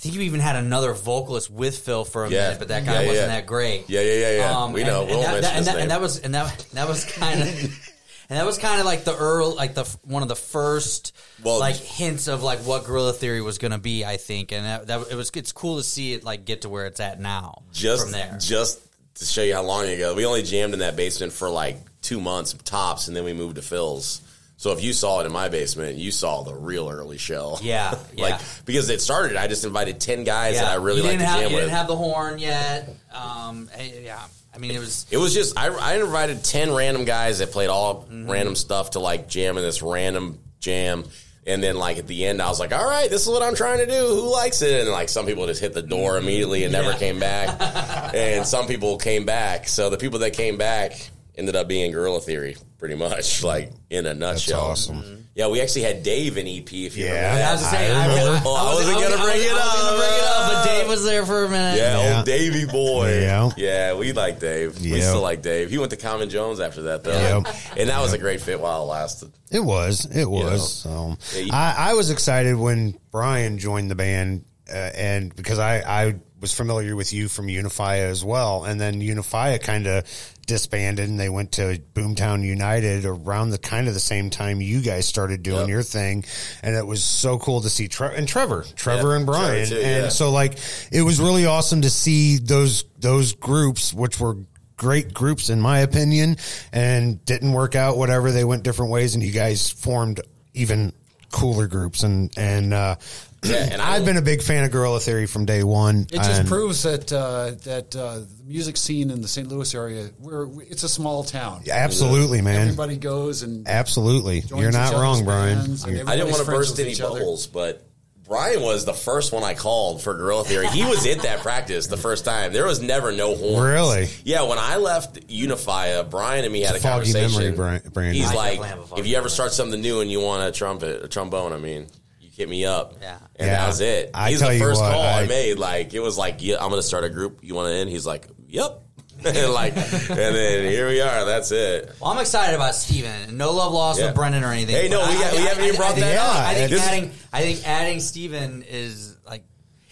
I, think you even had another vocalist with Phil for a Yeah. minute, but that guy Yeah, wasn't yeah. that great. Yeah, yeah, yeah, yeah. Um, we and- know. and we'll that- that- and that, and that was and that that was kind of. [laughs] And that was kind of like the early, like the one of the first, Well- like hints of like what Guerrilla Theory was going to be. I think, and that, that it was. It's cool to see it like get to where it's at now. just from there, just to show you how long ago we only jammed in that basement for like two months tops, and then we moved to Phil's. So if you saw it in my basement, you saw the real early show. [laughs] Yeah, like yeah. because it started. I just invited ten guys that I really like to have, jam you with. didn't have the horn yet. Um, eh, yeah, I mean it was. it was just I, I invited ten random guys that played all Mm-hmm. random stuff to like jam in this random jam. And then, like at the end, I was like, "All right, this is what I'm trying to do. Who likes it?" And like some people just hit the door immediately and never Yeah. came back, [laughs] and some people came back. So the people that came back, ended up being Guerrilla Theory, pretty much, [laughs] like in a nutshell. awesome. Yeah, we actually had Dave in EP. If you Yeah. remember that. I was, saying, I, remember. Oh, I wasn't gonna bring it I was up. gonna bring it up, but Dave was there for a minute. Yeah, Yeah. old Davy boy. Yeah. yeah, we like Dave. We still like Dave. He went to Common Jones after that though, Yeah. and that was a great fit while it lasted. It was. It was. So Yeah, you- I, I was excited when Brian joined the band, uh, and because I, I was familiar with you from Unify as well, and then Unify kind of disbanded, and they went to Boomtown United around the kind of the same time you guys started doing Yep. your thing, and it was so cool to see Tre- and Trevor, Trevor and Brian, Trevor too, and yeah. so like it was really awesome to see those those groups, which were great groups in my opinion, and didn't work out. Whatever they went different ways, and you guys formed even cooler groups. And and uh, Yeah, [clears throat] and I- I've been a big fan of Guerrilla Theory from day one. It just and- proves that uh, that uh, the music scene in the St. Louis area, we're it's a small town. Absolutely, man. Everybody goes and Absolutely, joins you're not each wrong, Brian. bands, and You're- I didn't want to burst any bubbles, but Brian was the first one I called for Guerrilla Theory. He was at that practice the first time. There was never no horns. Really? Yeah, when I left Unifia, Brian and me had It's a a foggy conversation. memory, Brian- Brandon. He's I like, a foggy if you ever start something new and you want a trumpet, a trombone, I mean, you hit me up. Yeah. And Yeah. that was it. I He's tell the you first what, call I, I- made. Like, it was like, yeah, I'm going to start a group. You want to in? He's like, yep. [laughs] and [laughs] like, and then here we are. That's it. Well, I'm excited about Steven. No love lost Yeah. with Brendan or anything. Hey, no, but we got- we haven't even brought think- that up. I think adding, I think adding Steven is like,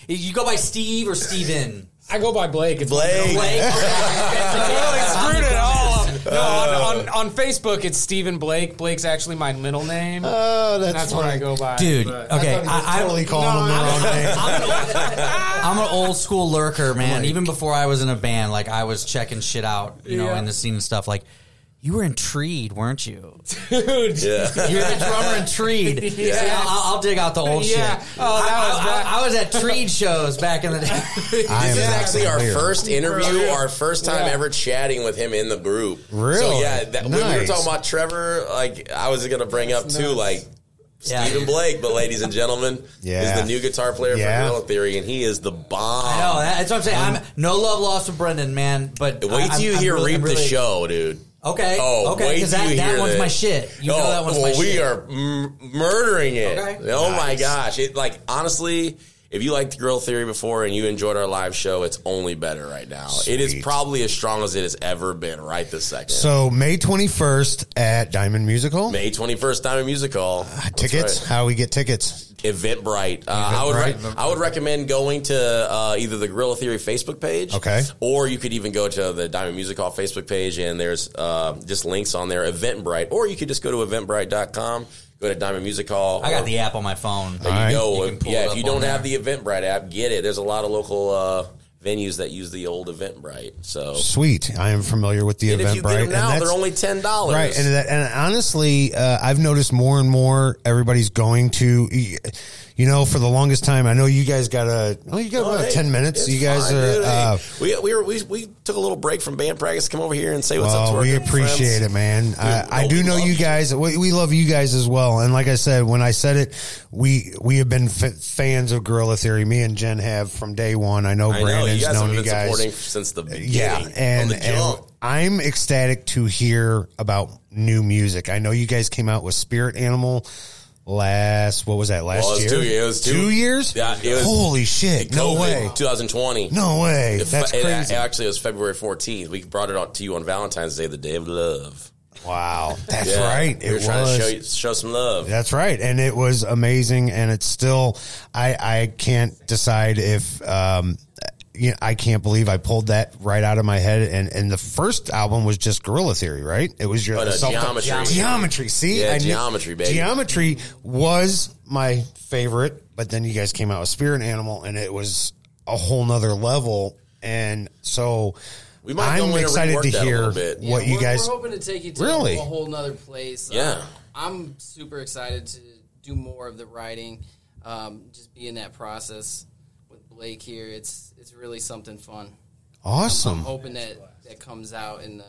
you go by Steve or Steven. I go by Blake. It's Blake. Blake. totally [laughs] screwed it all up. No, on, on, on Facebook it's Stephen Blake. Blake's actually my middle name. Oh, that's, That's what I go by. Dude, but- okay, I thought he I- I- totally calling him the wrong name. I'm an old school lurker, man. Even before I was in a band, like I was checking shit out, you know, Yeah. in the scene and stuff. Like you were intrigued, weren't you? Dude. Yeah. You're the drummer in Treed. [laughs] Yeah. See, I'll, I'll dig out the old Yeah. shit. Oh, that I, was I- back- I, I was at Treed shows back in the day. [laughs] This is actually our familiar. first interview, our first time Yeah. ever chatting with him in the group. Really? So yeah, that, when we were talking about Trevor, like I was going to bring up too, like Yeah. Stephen Blake, but ladies and gentlemen, Yeah. is the new guitar player Yeah. for Guerrilla Theory, and he is the bomb. I know that's what I'm saying. I'm no love lost with Brendan, man. But Wait I, till you I'm, hear I'm really, Reap I'm the Show, dude. Okay, Oh, okay, because that, you that hear one's this. my shit. You know oh, that one's well, my we shit. are m- murdering it. Okay. Oh my gosh! It like honestly, if you liked Guerrilla Theory before and you enjoyed our live show, it's only better right now. It is probably as strong as it has ever been right this second. So May 21st at Diamond Musical. May twenty first, Diamond Musical. Hall. That's tickets. right. How we get tickets? Eventbrite. Uh, I would re- I would recommend going to uh, either the Guerrilla Theory Facebook page, Okay. or you could even go to the Diamond Music Hall Facebook page, and there's uh, just links on there. Eventbrite, or you could just go to eventbrite.com, go to Diamond Music Hall. I got or- the app on my phone. There Alright. you go. You can pull yeah, it if up you don't on have there. the Eventbrite app, get it. There's a lot of local uh, venues that use the old Eventbrite. So Sweet. I am familiar with the and if you get Eventbrite. them now, they're only ten dollars. Right, and that, and honestly, uh, I've noticed more and more everybody's going to, you know, for the longest time. I know you guys got a, oh, you got Oh, about hey, ten minutes. You guys fine, are, dude. Hey, uh, we we, were, we we took a little break from band practice. to Come over here and say what's up to our we appreciate friends. it, man. I, Dude, I no, do know you guys. We, we love you guys as well. And like I said, when I said it, we we have been f- fans of Guerrilla Theory. Me and Jen have from day one. I know I know Brandon's you guys known you guys. supporting since the beginning. Yeah, and, the and. I'm ecstatic to hear about new music. I know you guys came out with Spirit Animal last. What was that last Well, it was year? two years. It was two- years. Yeah, it was- Holy shit! No way. 2020. No way. It- That's it- crazy. actually, it was February 14th. We brought it on to you on Valentine's Day, the day of love. Wow, that's Yeah. right. We were It trying was. to show, you, show some love. That's right, and it was amazing, and it's still. I I can't decide if. Um, you know, I can't believe I pulled that right out of my head, and and the first album was just Guerrilla Theory, right? It was your no, self- Geometry. Geometry. See, Yeah, I Geometry, baby. Geometry was my favorite, but then you guys came out with Spirit Animal, and it was a whole nother level, and so. We might I'm in and excited to that a hear bit. what Yeah, you we're, guys. We're hoping to take you to Really? a whole nother place. Yeah. Uh, I'm super excited to do more of the writing, um, just be in that process with Blake here. It's it's really something fun. Awesome. I'm hoping that that comes out in the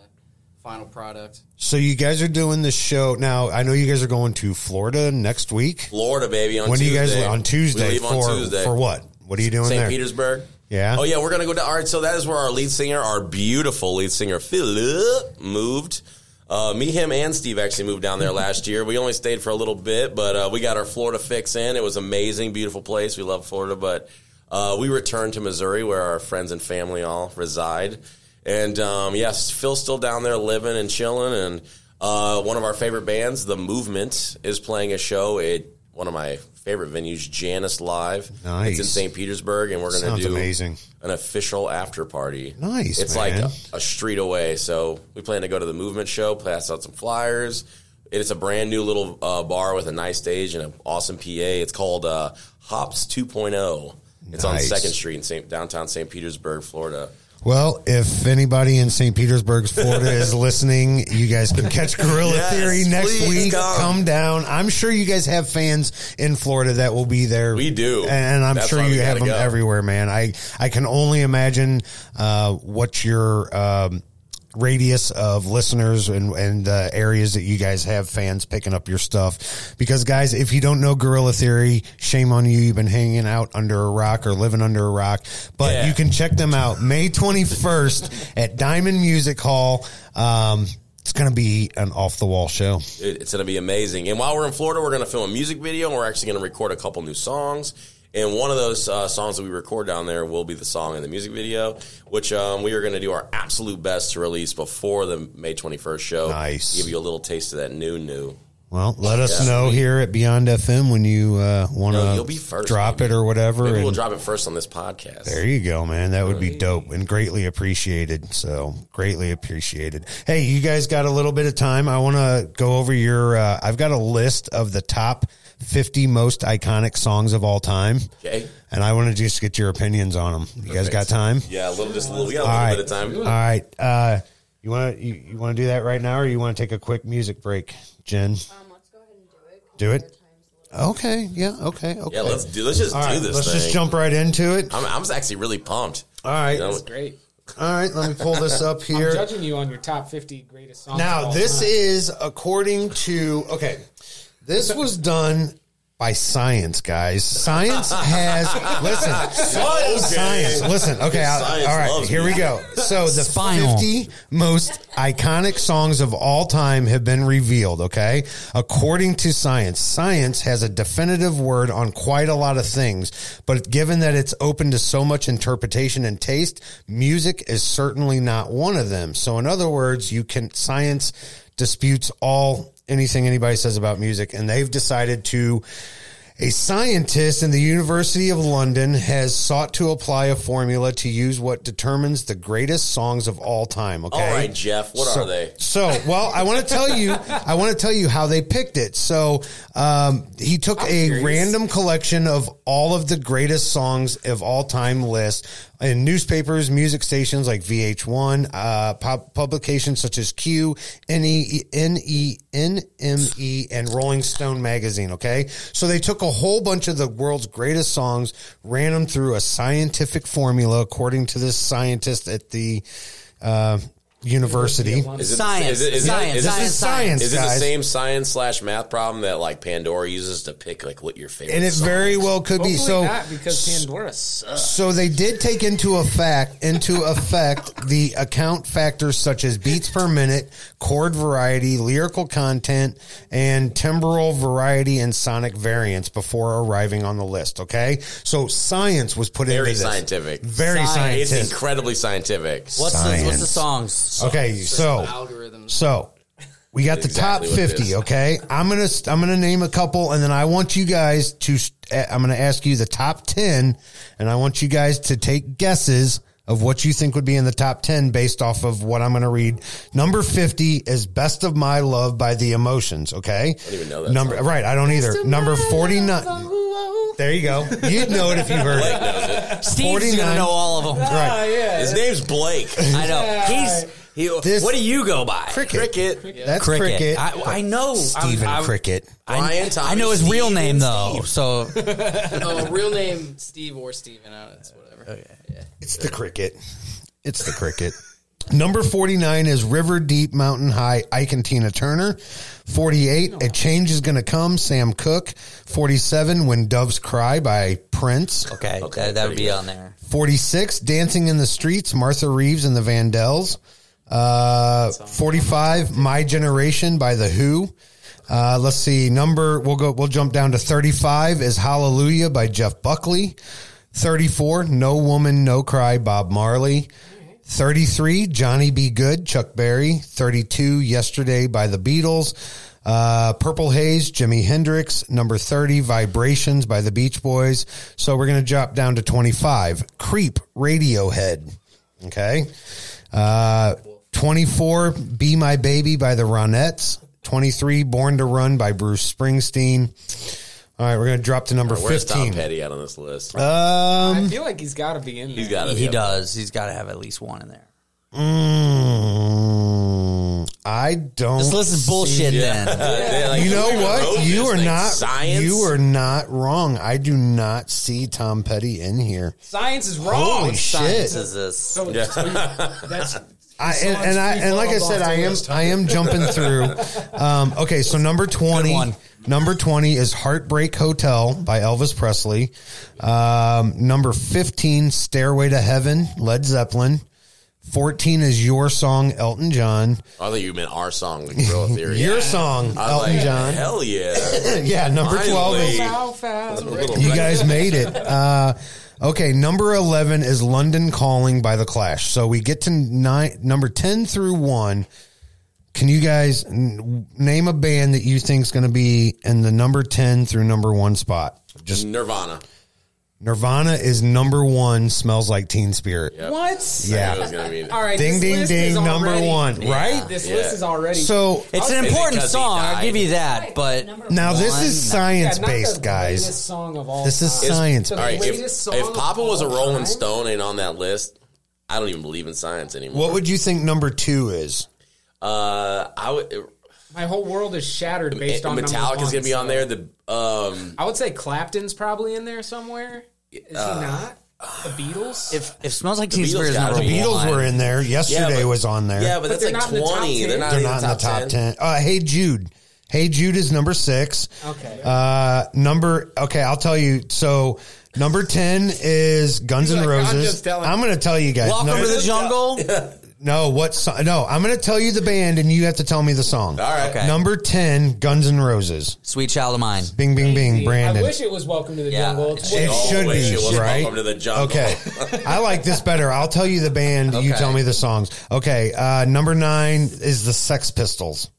final product. So you guys are doing this show now. I know you guys are going to Florida next week. Florida, baby. On when do you guys Tuesday. on Tuesday We leave for on Tuesday. for what? What are you doing St. there? Petersburg. Yeah. Oh yeah, we're gonna go to. All right, so that is where our lead singer, our beautiful lead singer Philip, moved. Uh, me, him, and Steve actually moved down there [laughs] last year. We only stayed for a little bit, but uh, we got our Florida fix in. It was amazing, beautiful place. We love Florida, but uh, we returned to Missouri, where our friends and family all reside. And um, yes, Phil's still down there living and chilling. And uh, one of our favorite bands, The Movement, is playing a show at one of my favorite venues, Janus Live. Nice. It's in St. Petersburg, and we're going to do amazing. an official after party. Nice, It's man. like a, a street away. So we plan to go to the movement show, pass out some flyers. It's a brand new little uh, bar with a nice stage and an awesome PA. It's called uh, Hops 2.0. It's on Second Street in St. downtown St. Petersburg, Florida. Well, if anybody in St. Petersburg, Florida is [laughs] listening, you guys can catch Guerrilla Yes, Theory next week. come. Come. down. I'm sure you guys have fans in Florida that will be there. We do. And I'm That's sure you have them go. everywhere, man. I, I can only imagine uh, what your um, radius of listeners and, and uh, areas that you guys have fans picking up your stuff. Because, guys, if you don't know Guerrilla Theory, shame on you. You've been hanging out under a rock or living under a rock. But Yeah. you can check them out May 21st at Diamond Music Hall. Um, it's going to be an off the wall show. It's going to be amazing. And while we're in Florida, we're going to film a music video and we're actually going to record a couple new songs. And one of those uh, songs that we record down there will be the song in the music video, which um, we are going to do our absolute best to release before the May 21st show. Nice. Give you a little taste of that new, new. Well, let us Yeah. know here at Beyond FM when you uh, want No, you'll be to first, drop it or whatever. Maybe we'll drop it first on this podcast. There you go, man. That would be dope and greatly appreciated. So greatly appreciated. Hey, you guys got a little bit of time. I want to go over your, uh, I've got a list of the top 50 most iconic songs of all time. Okay. And I want to just get your opinions on them. You guys got time? Yeah, a little, just a little, we got a little right. bit of time. All right. Uh, you want to, you, you want to do that right now or you want to take a quick music break, Jen? Um, let's go ahead and do it. Do it. Okay. Yeah. Okay. Okay. Yeah, let's do. Let's just All do right, this. Let's thing. just jump right into it. I'm, I'm actually really pumped. All right. You know, That's great. All right. Let me pull this [laughs] up here. I'm judging you on your top 50 greatest songs. of Now, all this time. is according to okay. This was done by science, guys. Science [laughs] has listen. Okay. Oh, science. Listen. Okay. I'll- Science all right. Here me. we go. So the Spinal. fifty most iconic songs of all time have been revealed. Okay, according to science, science has a definitive word on quite a lot of things. But given that it's open to so much interpretation and taste, music is certainly not one of them. So, in other words, you can science disputes all anything anybody says about music, and they've decided to. A scientist in the University of London has sought to apply a formula to use what determines the greatest songs of all time. Okay. All right, Jeff. What So- are they? So, well, I want to tell you, I want to tell you how they picked it. So, um, he took a random collection of all of the greatest songs of all time list in newspapers, music stations like VH1, uh, pub- publications such as Q, NME, and Rolling Stone magazine. Okay. So they took a whole bunch of the world's greatest songs, ran them through a scientific formula, according to this scientist at the, uh, university. Is it, Science. Is it, is Science. It, is Science. it, Science, Is it the same science slash math problem that like Pandora uses to pick like what your favorite? and it song very is? well could be. So, not, because Pandora sucks. so they did take into effect into effect the account factors such as beats per minute, chord variety, lyrical content, and timbral variety and sonic variance before arriving on the list. Okay, so science was put very into this. scientific. Very Science. scientific. It's incredibly scientific. What's the, what's the songs? Okay, so algorithms. So we got the Exactly top 50, okay? I'm going to I'm going to name a couple and then I want you guys to eh, I'm going to ask you the top 10 and I want you guys to take guesses of what you think would be in the top 10 based off of what I'm going to read. Number 50 is Best of My Love by The Emotions, okay? I don't even know that Number song. right, I don't either. Number 49 There you go. You'd know it if you heard Blake it. Steve's 49 gonna know all of them. Right. Ah, yeah. His name's Blake. [laughs] I know. He's he. This- what do you go by? Cricket. Cricket. That's Cricket. I, I know. Stephen I'm- I'm- Cricket. I, Brian, Tommy, I know his real Steve, name though. Steve. So [laughs] oh, real name Steve or Steven. I don't know, it's whatever. Yeah. It's the Cricket. It's the Cricket. [laughs] Number 49 is River Deep Mountain High, Ike and Tina Turner. 48, A Change is Gonna Come, Sam Cooke. 47, When Doves Cry by Prince. Okay, that, that would be on there. 46, Dancing in the Streets, Martha Reeves and the Vandellas. Uh, 45, My Generation by The Who. Uh, let's see, number, we'll go, we'll jump down to 35 is Hallelujah by Jeff Buckley. 34, No Woman, No Cry, Bob Marley. 33, Johnny B. Goode, Chuck Berry. 32, Yesterday by the Beatles. Uh, Purple Haze, Jimi Hendrix. Number 30, Vibrations by the Beach Boys. So we're going to drop down to 25, Creep, Radiohead. Okay. Uh, 24, Be My Baby by the Ronettes. 23, Born to Run by Bruce Springsteen. All right, we're going to drop to number Where's 15. Tom Petty out on this list? Um, I feel like he's got to be in there. He's got to. He does. He's got to have at least one in there. Mm, I don't. This list is bullshit. see- Then [laughs] Yeah, like, you know what? You are thing? not. Science? You are not wrong. I do not see Tom Petty in here. Science is wrong. Holy science shit! is this? So, Yeah. so you- that's I, and, and I and like I said, I am I am jumping through. [laughs] Um, okay, so number twenty, number twenty is "Heartbreak Hotel" by Elvis Presley. Um, number fifteen, "Stairway to Heaven" Led Zeppelin. Fourteen is "Your Song" Elton John. I thought you meant our song, like Real [laughs] Theory. Your song I Elton like, John. Hell yeah. [laughs] yeah, number twelve is Finally. Foul, foul. Little You guys made it. Uh, okay, number 11 is London Calling by The Clash. So we get to nine, number 10 through 1. Can you guys n- name a band that you think is going to be in the number 10 through number 1 spot? Just Nirvana. Nirvana is number 1, Smells Like Teen Spirit. Yep. What? Yeah. It gonna be- All right. Ding, this ding, list ding, is number already- one, right? This Yeah. list is already. So It's an Is it important song. I'll give you that. But now this is science yeah, based, guys. greatest Song of all This is time. science. The All right, if, if Papa was a Rolling time? Stone and on that list, I don't even believe in science anymore. What would you think number 2 is? Uh, I would. My whole world is shattered based on number Metallica's one, gonna be on there. The um, I would say Clapton's probably in there somewhere. Is he not? The Beatles. If if smells like The Teen Beatles Spirit is number The be Beatles one, were in there. Yesterday but- was on there. yeah, but that's like not in the twenty. They're not They're in not the in the top, top 10. Uh, hey Jude. Hey Jude is number six. Okay. Uh, number, okay, I'll tell you. So number 10 is Guns He's N' like, I'm Roses. I'm going to tell you guys. Welcome no, to the jungle. [laughs] no, what song? No, I'm going to tell you the band and you have to tell me the song. All right. Okay. Number 10, Guns N' Roses. Sweet Child of Mine. Bing, bing, bing, Brandon. I wish it was Welcome to the Yeah, Jungle. it It's It Oh, should wish be, it was right? Welcome to the Jungle. Okay. [laughs] I like this better. I'll tell you the band. You Okay. tell me the songs. Okay. Uh, number nine is the Sex Pistols.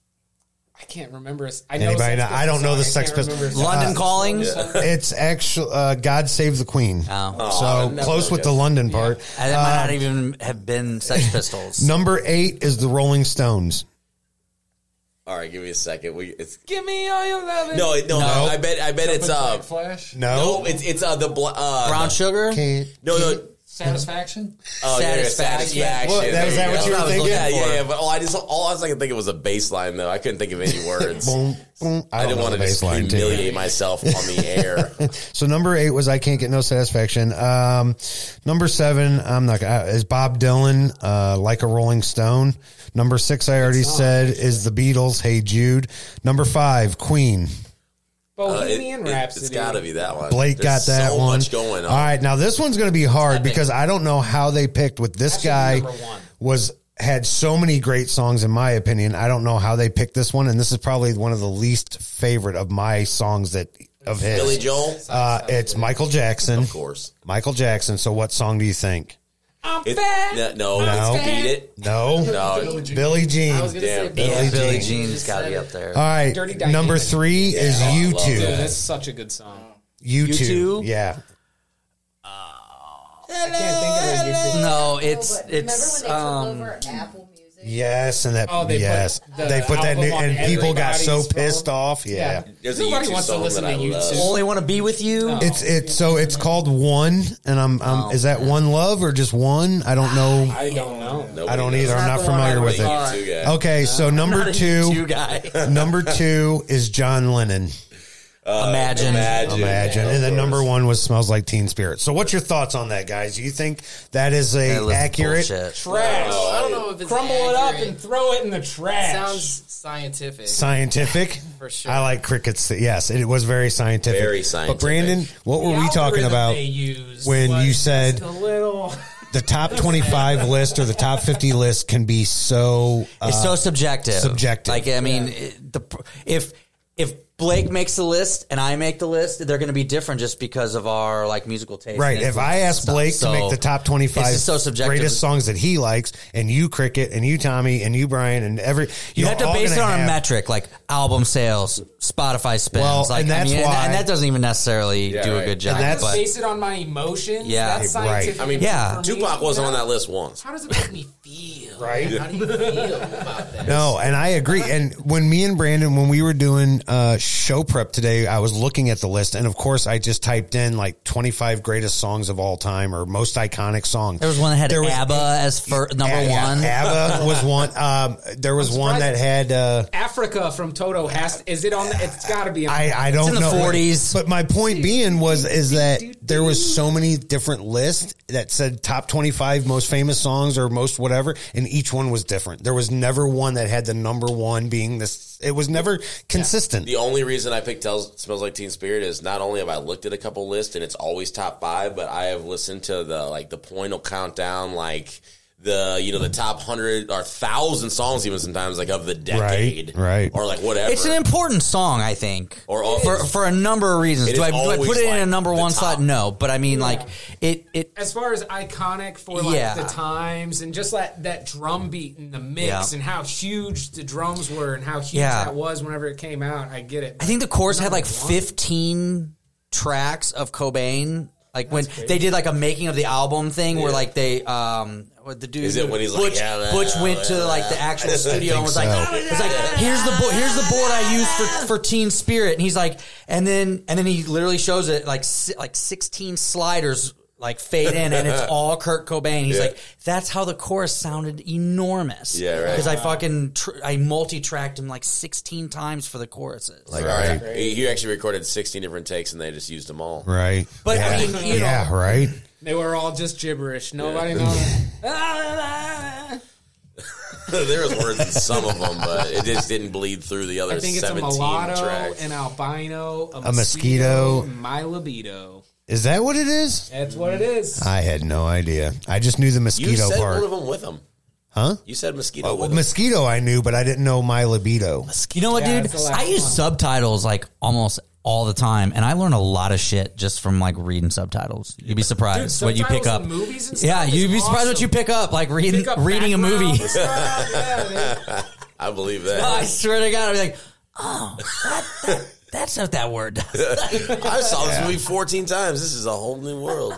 I can't remember. I know Anybody know? I don't know the Sex song. I can't Pistols. London song. Calling. [laughs] It's actually uh, God Save the Queen. Oh. so close with guessed. the London part. And that might Uh, not even have been Sex [laughs] Pistols. number eight is the Rolling Stones. All right, give me a second. We it's Give me all your love. no, no, No. I bet, I bet it's uh, Flash. No, no, it's it's uh the bla- uh Brown Sugar. Can't- No, no. Satisfaction. Oh, yeah, yeah, Satisfaction. satisfaction. What, that- There is that you what you were thinking? looking- Yeah, yeah, but all I just all I was like thinking was a bass line though. I couldn't think of any [laughs] words. Boom, boom. I, don't didn't want to just bass line, too. humiliate myself on the air. [laughs] So number eight was I can't get no satisfaction. Um, number seven, I'm not gonna, is Bob Dylan, uh, like a Rolling Stone. Number six, I already said is the Beatles. Hey Jude. Number five, Queen. Uh, it, Bohemian it, Rhapsody. has got to be that one. Blake There's got that so one. much going on. All right, now this one's going to be hard because I don't know how they picked with this That should be guy one. was had so many great songs in my opinion. I don't know how they picked this one, and this is probably one of the least favorite of my songs that of his. Billy Joel, Uh, it's Michael Jackson. of course. Michael Jackson. So what song do you think? I'm It, fat. no, no, No. beat it. No, No, Billie Jean. I was gonna Damn. say Yeah, Billie Billie Jean. Jean's got to be up there. All right, Dirty number three is Yeah, I you love two. Dude, that's such a good song. You U2? two, yeah. I can't think of it. No, it's it's um. Apple Music? Yes, and that Oh, they put yes, the they put that album new, on and people got so everybody's pissed phone. off. Yeah, There's a Nobody YouTube wants to song listen that to I you love. two. Only want to be with you. Oh. it's it's so it's called one, and I'm, I'm Oh, is that one love or just one? I don't know. [sighs] I don't know. Nobody I don't knows. either. I'm not familiar with it. U2. Okay, so number two, U2 guy. [laughs] number two is John Lennon. Uh, Imagine. Imagine. Imagine. And the number one was Smells Like Teen Spirit. So what's your thoughts on that, guys? Do you think that is a That accurate? bullshit. Trash. No, I don't know if it's Crumble it up and throw it in the trash. Sounds scientific. Scientific, For sure. I like crickets. Yes, it was very scientific. Very scientific. But. Brandon, what were The we talking about when you said a little? [laughs] the top twenty-five [laughs] list or the top fifty list can be so? Uh, It's so subjective. subjective. Like I mean, it- the if if Blake makes the list and I make the list, they're going to be different just because of our like musical taste. Right. If I ask. Blake So, to make the top 25 so subjective. greatest songs that he likes, and you Cricket, and you Tommy, and you Brian, and every. You you're have to base it gonna on a have- metric, like album sales, Spotify spins. Well, like, and I that's mean, and- why- and that doesn't even necessarily Yeah, do right. a good job. And that's- but base it on my emotions. Yeah. that's Right. I mean, Yeah. Tupac wasn't on that list once. How does it make me feel? Right. How do you feel about that? No, and I agree. And when me and Brandon, when we were doing uh, show prep today, I was looking at the list, and of course, I just typed in like 25 greatest songs of all time or most iconic songs. there was one that had There was- as for number A- yeah, one. ABBA was [laughs] one. Um, there was one that had. Uh, Africa from Toto has. Is it on? The, it's got to be on. I, I don't in the know. 40s. But my point being was is that there was so many different lists that said top 25 most famous songs or most whatever, and each one was different. There was never one that had the number one being this. It was never consistent. The only reason I picked Tells, Smells Like Teen Spirit is not only have I looked at a couple lists and it's always top five, but I have listened to the like the Pointal countdown, like the you know the top hundred or thousand songs even sometimes like of the decade, right. Or like whatever. It's an important song, I think, Or all- for for a number of reasons. Do I, do I put it in a number one top. slot? No, but I mean, like it it as far as iconic for like Yeah. the times and just that that drum beat and the mix Yeah. and how huge the drums were and how huge Yeah. that was whenever it came out. I get it. I think the chorus had like one. 15 tracks of Cobain. Like when they did like a making of the album thing where like they um what the dude Is it when he's like, Butch, yeah, Butch yeah, went to yeah, like the actual [laughs] studio and was think like so. it's like here's the bo- here's the board I used for for Teen Spirit and he's like and then and then he literally shows it like like 16 sliders like fade in and it's [laughs] all Kurt Cobain. He's Yeah. like that's how the chorus sounded enormous. Yeah, right. Because I fucking tr- I multi-tracked him like 16 times for the choruses. like all right, he he actually recorded sixteen different takes and they just used them all. right. But, yeah. I mean, you know- yeah, right. They were all just gibberish. Nobody knows. [laughs] there was words in some of them, but it just didn't bleed through the other I think it's a seventeen mulatto, tracks. an albino, a, A mosquito. and my libido. Is that what it is? That's what it is. I had no idea. I just knew the you mosquito said part. one of them with him. Huh? You said mosquito. Oh, with mosquito I knew, but I didn't know my libido. You know what, Yeah, dude? it's the last I use one. subtitles like almost all the time, and I learn a lot of shit just from like reading subtitles. You'd be surprised Dude, what you pick subtitles up. in movies and yeah, stuff you'd is be surprised what awesome. you pick up, like reading Pick up reading a movie. background stuff, [laughs] yeah, they- I believe that. Oh, I that. swear to God, I'd be like, oh, that, that, that's not that word. [laughs] I saw this movie fourteen times. This is a whole new world.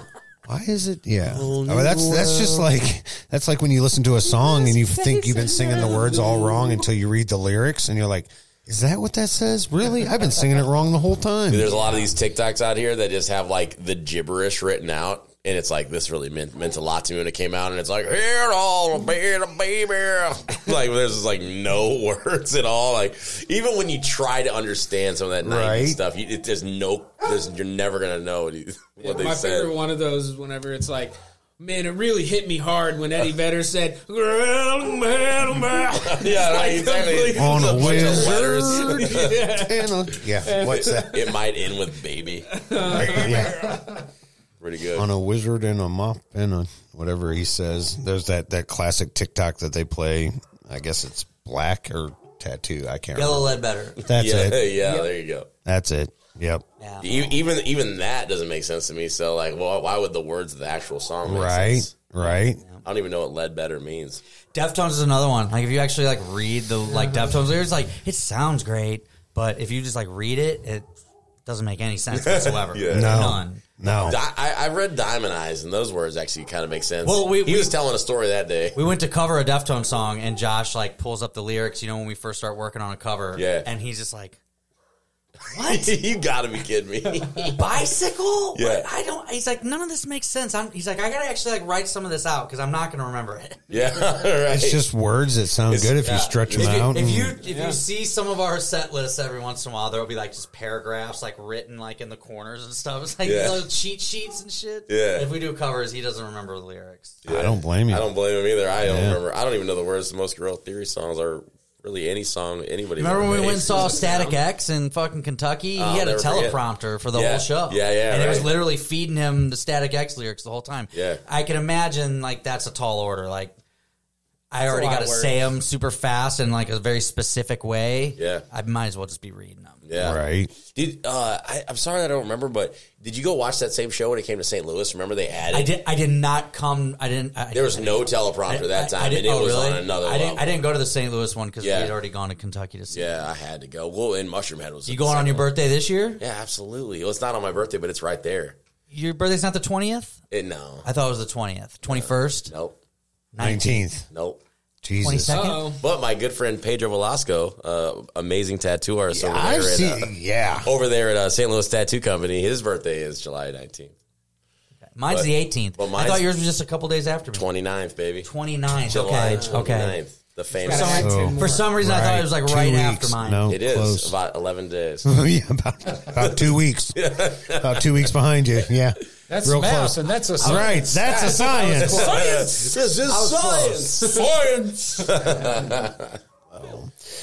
Why is it? Yeah, I mean, that's that's just like that's like when you listen to a song and you think you've been singing the words all wrong until you read the lyrics and you're like, "Is that what that says? Really? I've been singing it wrong the whole time." There's a lot of these TikToks out here that just have like the gibberish written out, and it's like this really meant meant a lot to me when it came out, and it's like here all baby, baby, [laughs] like there's just like no [laughs] words at all. Like even when you try to understand some of that 90s Right. stuff, you, it, there's no, there's, you're never gonna know what, he, [laughs] what they My said. favorite one of those is whenever it's like, man, it really hit me hard when Eddie Vedder said, man, oh, man." Yeah, Like, exactly. On a Bunch wizard. Yeah. Yeah, what's that? It might end with baby. Yeah, Pretty good. on a wizard and a mop and a whatever he says. There's that that classic TikTok that they play. I guess it's black or tattoo. I can't. Yellow remember. lead better. That's yeah, it. [laughs] yeah, there you go. That's it. Yep. Yeah. E- Even even that doesn't make sense to me. So like, well, why would the words of the actual song make Right. sense? Right. I don't even know what "lead better" means. Deftones is another one. Like if you actually like read the like Deftones lyrics, like it sounds great, but if you just like read it, it doesn't make any sense [laughs] whatsoever. Yeah. No. None. No. Di- I, I read "Diamond Eyes" and those words actually kind of make sense. Well, we- he we- was telling a story that day. We went to cover a Deftone song, and Josh like pulls up the lyrics. You know when we first start working on a cover, Yeah. and he's just like, What? [laughs] you gotta be kidding me. [laughs] Bicycle? Yeah. What? I don't. He's like, none of this makes sense. I'm, he's like, I gotta actually like write some of this out because I'm not gonna remember it. [laughs] yeah, right. It's just words that sound It's- good if Yeah. you stretch them if you, out. If and- you if you see some of our set lists every once in a while, there will be like just paragraphs like written like in the corners and stuff. It's like Yeah. little cheat sheets and shit. Yeah. If we do covers, he doesn't remember the lyrics. I don't blame you. I don't blame him either. I don't Yeah. remember. I don't even know the words to most Guerrilla Theory songs or really any song anybody. Remember when we went and saw [laughs] Static X in fucking Kentucky? Oh, he had a never forget. teleprompter for the Yeah. whole show. Yeah, yeah, And it was literally feeding him the Static X lyrics the whole time. Yeah. I can imagine like that's a tall order. Like I already got to say them super fast in like a very specific way. Yeah. I might as well just be reading. Yeah, Right. Did uh, I, I'm sorry I don't remember, but did you go watch that same show when it came to St. Louis? Remember they added. I did. I did not come. I didn't. I, There was no teleprompter that I- I time, did- and it oh, was really? on another I level. didn't, I didn't go to the St. Louis one because Yeah. we had already gone to Kentucky to see. it. Yeah, I had to go. Well, in Mushroomhead was You going on your one. birthday this year? Yeah, absolutely. Well, it's not on my birthday, but it's right there. Your birthday's not the twentieth. No, I thought it was the twentieth. Twenty first. nope, Nineteenth. nope. Jesus. 22nd? Uh-oh. But my good friend Pedro Velasco, uh, amazing tattoo artist over I've there, at, seen. uh, yeah. over there at uh, St. Louis Tattoo Company. His birthday is July 19th, Mine's But- the eighteenth. but I thought yours was just a couple days after me. 29th, baby. 29th. July Okay. 29th. Okay. The famous. Gotta So- For some reason, I thought it was like Two right weeks. after mine. No, It is close. about 11 days. [laughs] yeah, about, about two weeks. [laughs] About two weeks behind you. Yeah. That's Real math, close. and that's a Right. science. That's a science. Science! This is science! [laughs] Science. [laughs]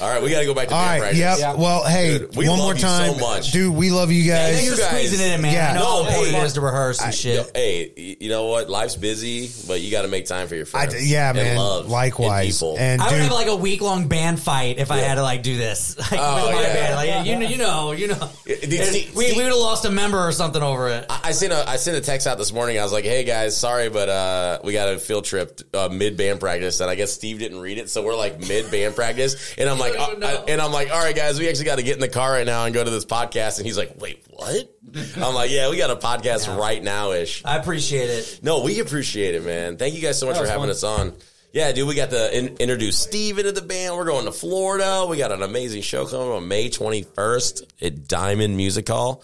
All right, we got to go back to All band right. practice. Yep. Well, hey, Dude, we one love more you time, so much. dude. We love you guys. Thanks you for guys- squeezing it in, man. Yeah. I know No, how important hey, it is to rehearse and I- shit. Hey, you know what? Life's busy, but you got to make time for your I, friends. yeah, and man. love Likewise. And people. And I would have like a week long band fight if I had to like do this. [laughs] Like Oh, with my yeah. band. Like you know, you know, you know. Yeah, dude, Steve- we we would have lost a member or something over it. I I sent a I sent a text out this morning. I was like, "Hey guys, sorry, but uh, we got a field trip uh, mid band practice, and I guess Steve didn't read it, so we're like mid band practice." And I'm like, don't even uh, and I'm like, "All right, guys, we actually got to get in the car right now and go to this podcast." And he's like, "Wait, what?" [laughs] I'm like, "Yeah, we got a podcast right now ish." I appreciate it. No, we appreciate it, man. Thank you guys so much for having fun. us on. Yeah, dude, we got to in, introduce Steve into the band. We're going to Florida. We got an amazing show coming on May 21st at Diamond Music Hall.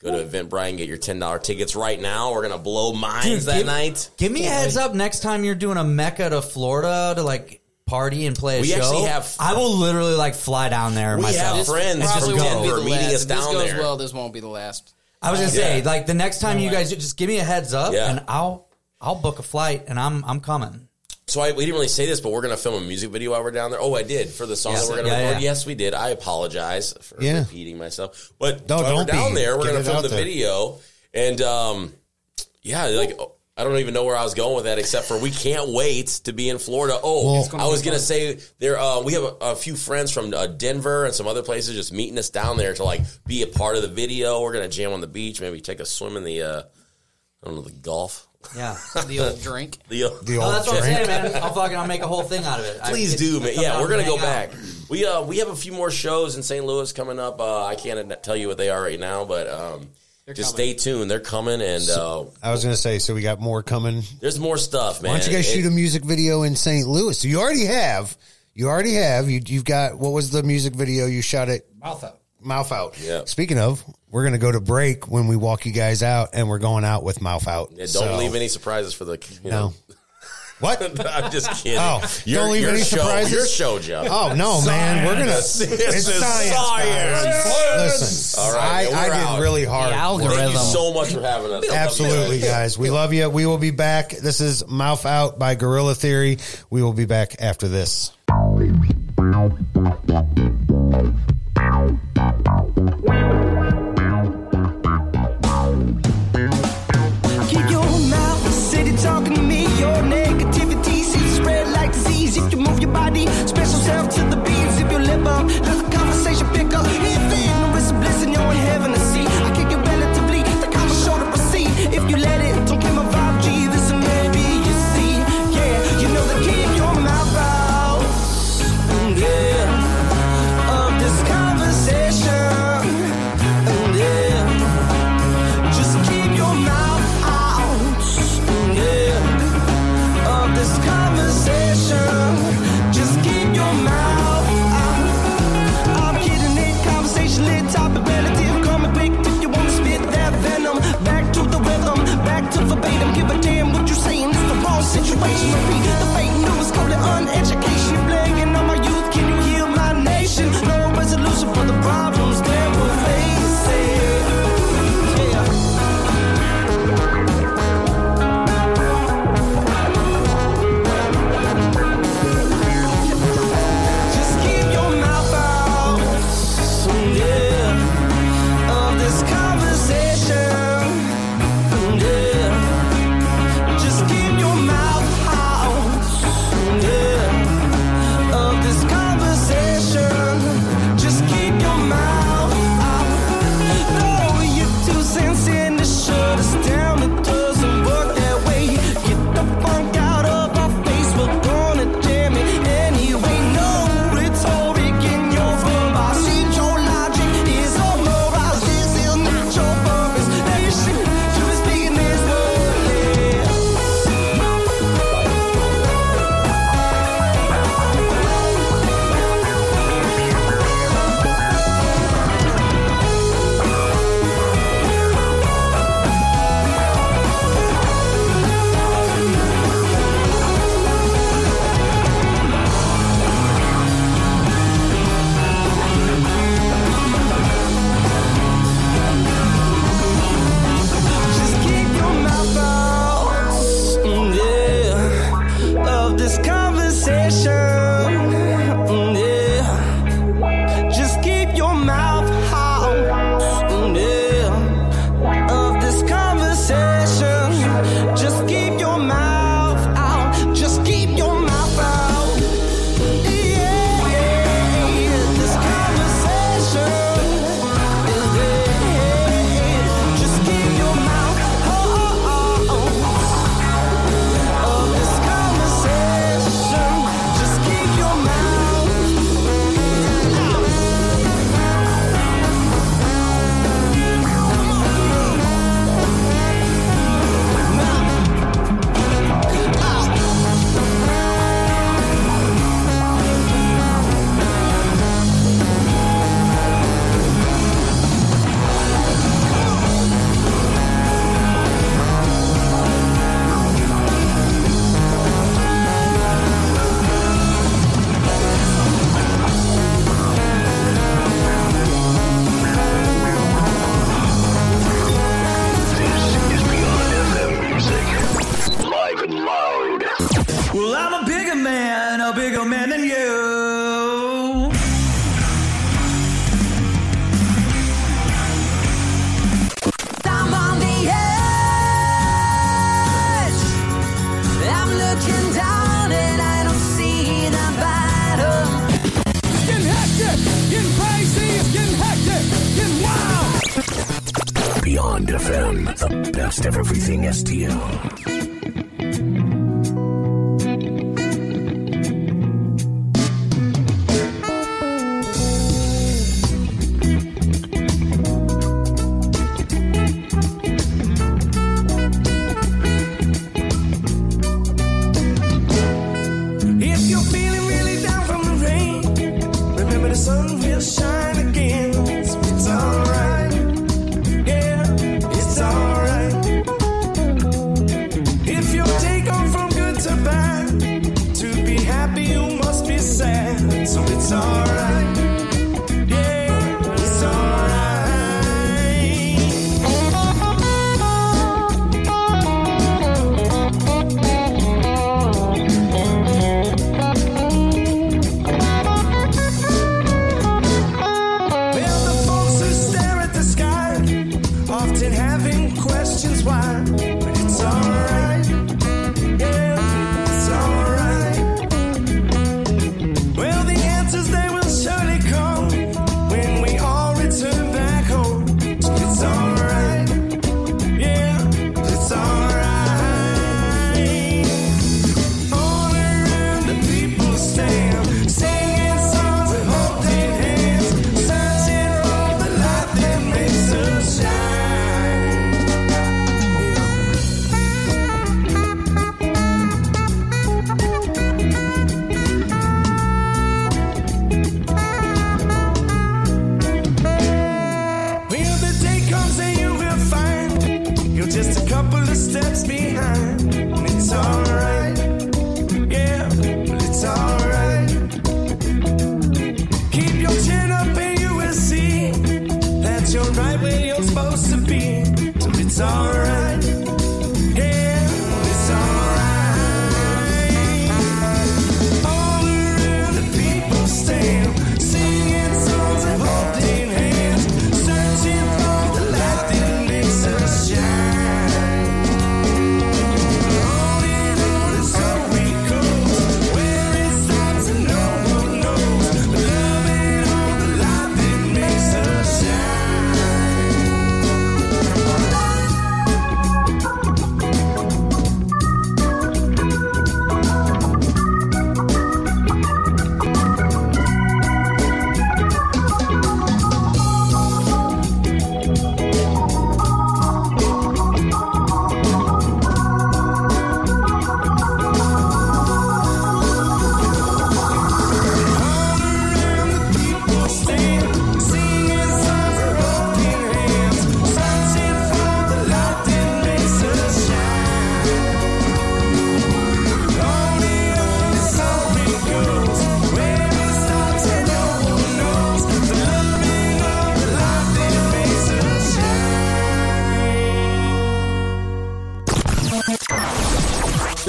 Go to Eventbrite and get your $10 tickets right now. We're going to blow minds Dude, that give- night. Give me a heads up next time you're doing a Mecca to Florida to like party and play a We show. actually have- I will literally like fly down there We myself. have friends and just from. Denver Won't be the meeting last. us If this down goes there. well, this won't be the last. I was gonna say, Yeah. like the next time you way. guys just give me a heads up, Yeah. and I'll I'll book a flight, and I'm I'm coming. So I, we didn't really say this, but we're going to film a music video while we're down there. Oh, I did for the song Yes. that we're going to Yeah, record. yeah. Yes, we did. I apologize for Yeah. repeating myself. But No, while we're don't down be. there, we're Get going it to film out the there. video, and um, yeah, like I don't even know where I was going with that, except for we can't wait to be in Florida. Oh, Well- gonna I was going to say there. Uh, we have a, a few friends from uh, Denver and some other places just meeting us down there to like be a part of the video. We're going to jam on the beach, maybe take a swim in the. Uh, I don't know the Gulf. Yeah. [laughs] The old drink. The, the Oh, old that's what I'm drink. saying, man. I'll fucking I'll make a whole thing out of it. Please it- do, man. Yeah, we're gonna go hang out. back. We uh we have a few more shows in St. Louis coming up. Uh, I can't tell you what they are right now, but um, just coming. stay tuned. They're coming, and uh, I was going to say, so we got more coming. there's more stuff, man. Why don't you guys It- shoot a music video in St. Louis? So you already have. You already have. You, you've got, what was the music video you shot at Mouth out. Mouth Out? Yeah. Speaking of, we're going to go to break when we walk you guys out, and we're going out with Mouth Out. Yeah, don't So- leave any surprises for the. You No. Know. What? [laughs] I'm just kidding. Oh, Your- don't leave your any show, surprises? Your show, Joe. Oh no, man! We're gonna. This It's is science. science. Listen, All right, I, yeah, I we're did out. really hard. Thank you so much for having us. Absolutely, guys. We love you. We will be back. This is Mouth Out by Guerrilla Theory. We will be back after this.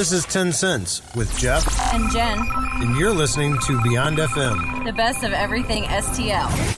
This is Tencents with Jeff and Jen. And you're listening to Beyond FM, the best of everything STL.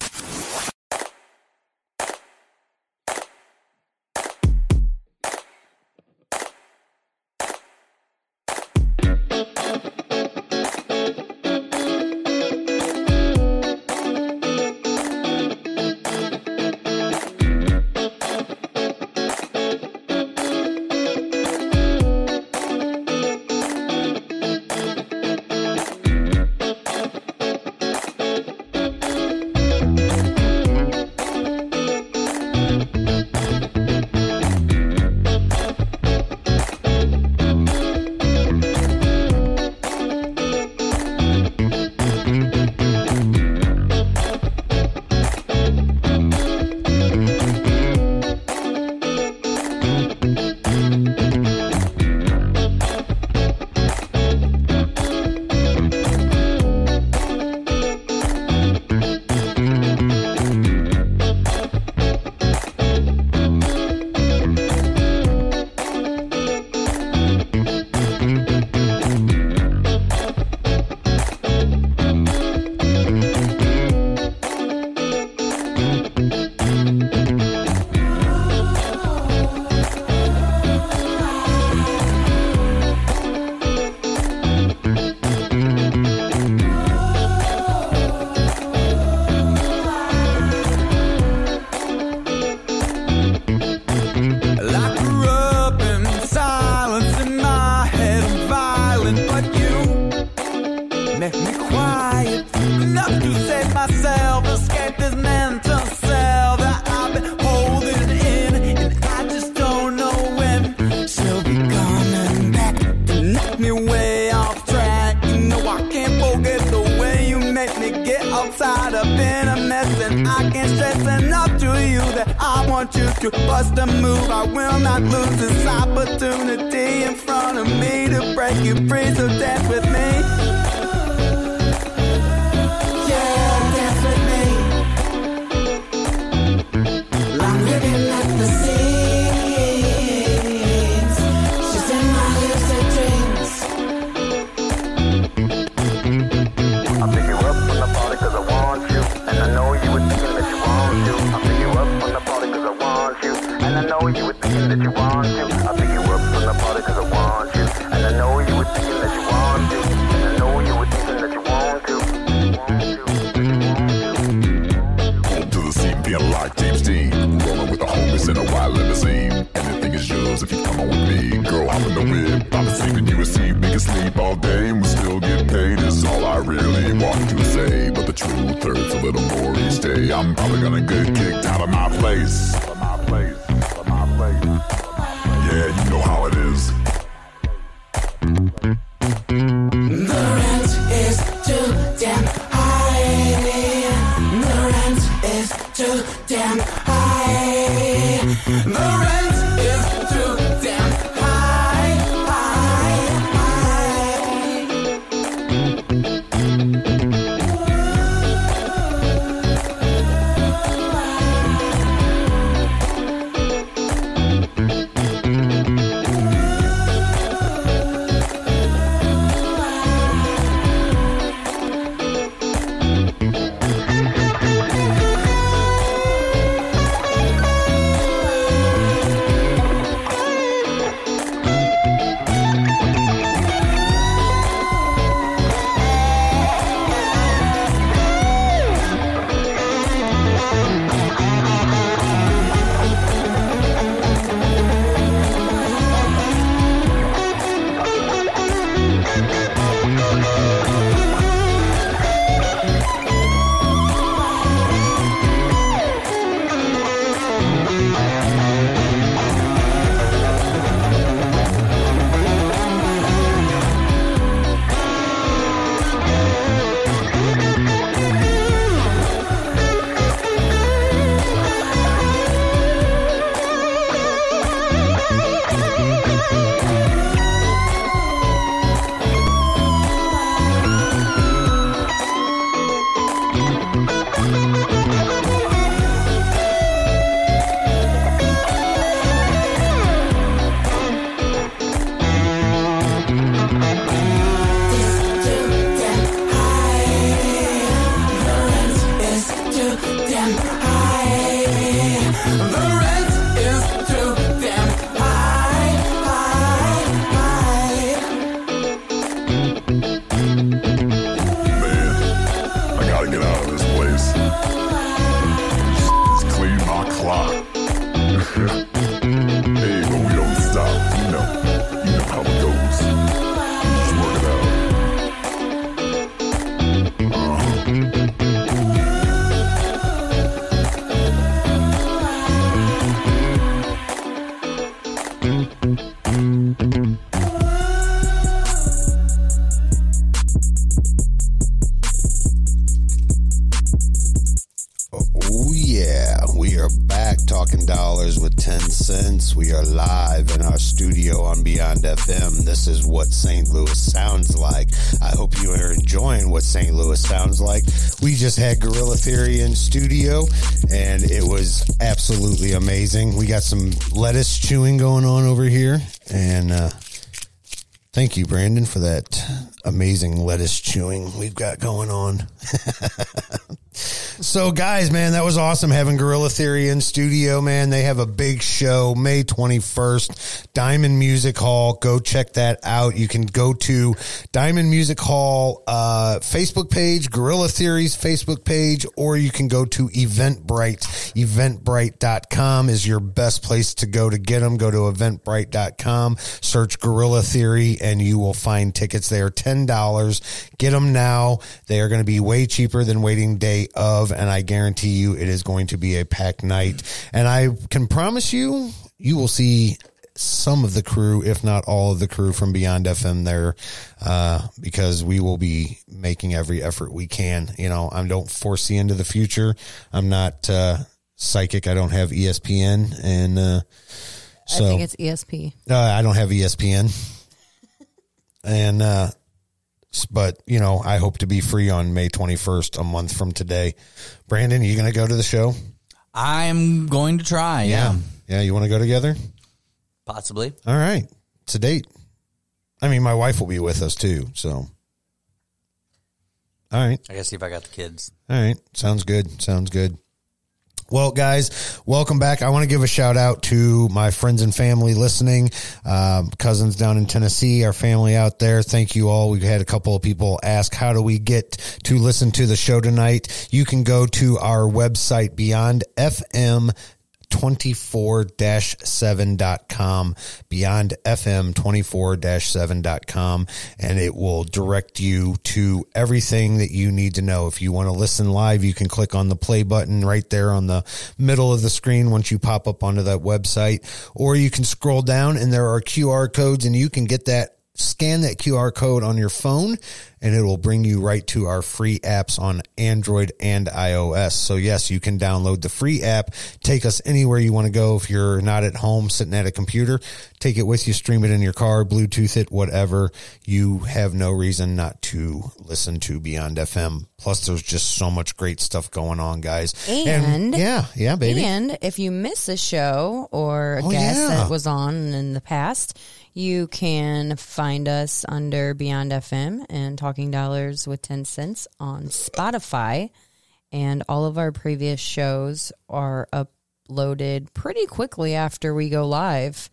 absolutely amazing. We got some lettuce chewing going on over here, and uh, thank you, Brandon, for that amazing lettuce chewing we've got going on. [laughs] So, guys, man, that was awesome having Guerrilla Theory in studio, man. They have a big show May 21st, Diamond Music Hall. Go check that out. You can go to Diamond Music Hall uh, Facebook page, Guerrilla Theory's Facebook page, or you can go to Eventbrite. Eventbrite.com is your best place to go to get them. Go to Eventbrite.com, search Guerrilla Theory, and you will find tickets. They are $10. Get them now. They are going to be way cheaper than waiting day of and I guarantee you it is going to be a packed night. And I can promise you, you will see some of the crew, if not all of the crew from Beyond FM there, uh, because we will be making every effort we can. You know, I don't foresee into the future. I'm not uh, psychic. I don't have ESPN, and uh, so I think it's ESP. Uh, I don't have ESPN, [laughs] and uh, but you know, I hope to be free on May 21st, a month from today. Brandon, you going to go to the show? I'm going to try. Yeah, yeah. You want to go together? possibly. All right, it's a date. I mean, my wife will be with us too. So, all right, I gotta see if I got the kids. all right, sounds good. Sounds good. Well, guys, welcome back. I want to give a shout out to my friends and family listening, um, cousins down in Tennessee, our family out there. Thank you all. We've had a couple of people ask, how do we get to listen to the show tonight? You can go to our website, Beyond FM 24-7.com beyond fm 24-7.com and it will direct you to everything that you need to know. If you want to listen live you can click on the play button right there on the middle of the screen once you pop up onto that website or you can scroll down and there are qr codes and you can get that scan that QR code on your phone and it will bring you right to our free apps on Android and iOS. So yes, you can download the free app, take us anywhere you want to go. If you're not at home sitting at a computer, take it with you, stream it in your car, Bluetooth it, whatever. You have no reason not to listen to Beyond FM. Plus there's just so much great stuff going on, guys. And, yeah, yeah, baby. And if you miss a show or a Oh, guest yeah. that was on in the past, you can find us under Beyond FM and Talking Dollars with Tencents on Spotify. And all of our previous shows are uploaded pretty quickly after we go live.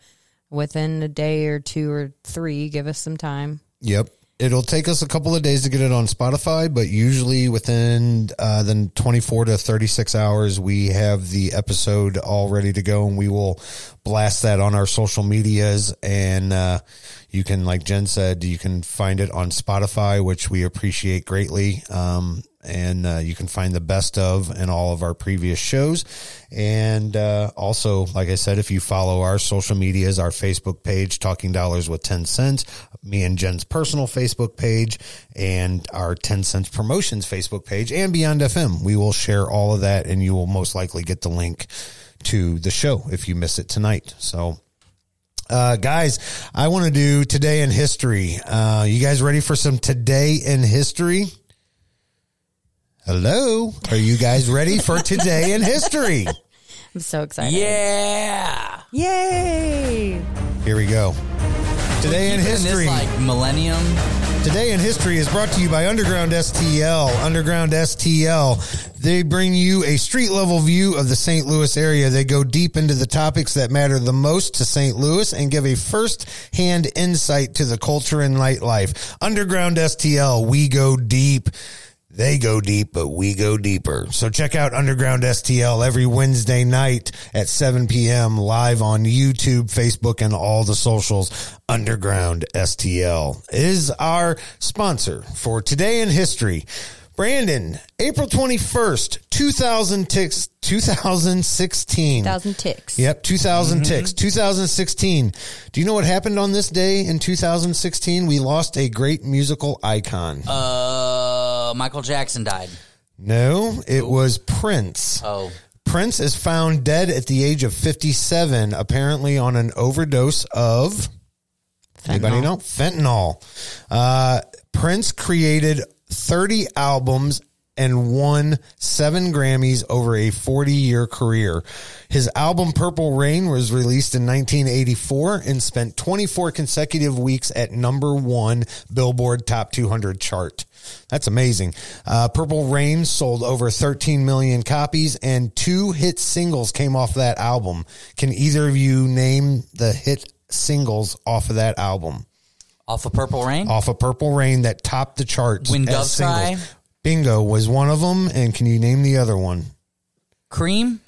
Within a day or two or three, give us some time. Yep. It'll take us a couple of days to get it on Spotify, but usually within uh, the 24 to 36 hours, we have the episode all ready to go and we will blast that on our social medias. And uh, you can, like Jen said, you can find it on Spotify, which we appreciate greatly. Um, and uh, you can find the best of and all of our previous shows. And uh, also, like I said, if you follow our social medias, our Facebook page, Talking Dollars with Tencents, me and Jen's personal Facebook page, and our Tencents Promotions Facebook page, and Beyond FM, we will share all of that, and you will most likely get the link to the show if you miss it tonight. So, uh, guys, I want to do today in history. Uh, you guys ready for some today in history? Hello. Are you guys ready for today in history? [laughs] I'm so excited. Yeah. Yay. Here we go. Today in Keeping this, history. like millennium. Today in history is brought to you by Underground STL. Underground STL. They bring you a street level view of the St. Louis area. They go deep into the topics that matter the most to St. Louis and give a first hand insight to the culture and nightlife. Underground STL. We go deep. They go deep, but we go deeper. So check out Underground STL every Wednesday night at 7 p.m. live on YouTube, Facebook, and all the socials. Underground STL is our sponsor for Today in History. Brandon, April 21st, 2000 ticks, 2016. 2000 ticks. Yep, 2000 ticks. 2016. Do you know what happened on this day in 2016? We lost a great musical icon. Uh, Michael Jackson died. No, it was Prince. Oh. Prince is found dead at the age of 57, apparently on an overdose of. Anybody know? Fentanyl. Uh, Prince created 30 albums and won seven Grammys over a 40 year career. His album Purple Rain was released in 1984 and spent 24 consecutive weeks at number one Billboard Top 200 chart. That's amazing. Uh, Purple Rain sold over 13 million copies and two hit singles came off that album. Can either of you name the hit singles off of that album? Off of Purple Rain? Off of Purple Rain that topped the charts. When Doves. Cry? Bingo was one of them. And can you name the other one? Cream?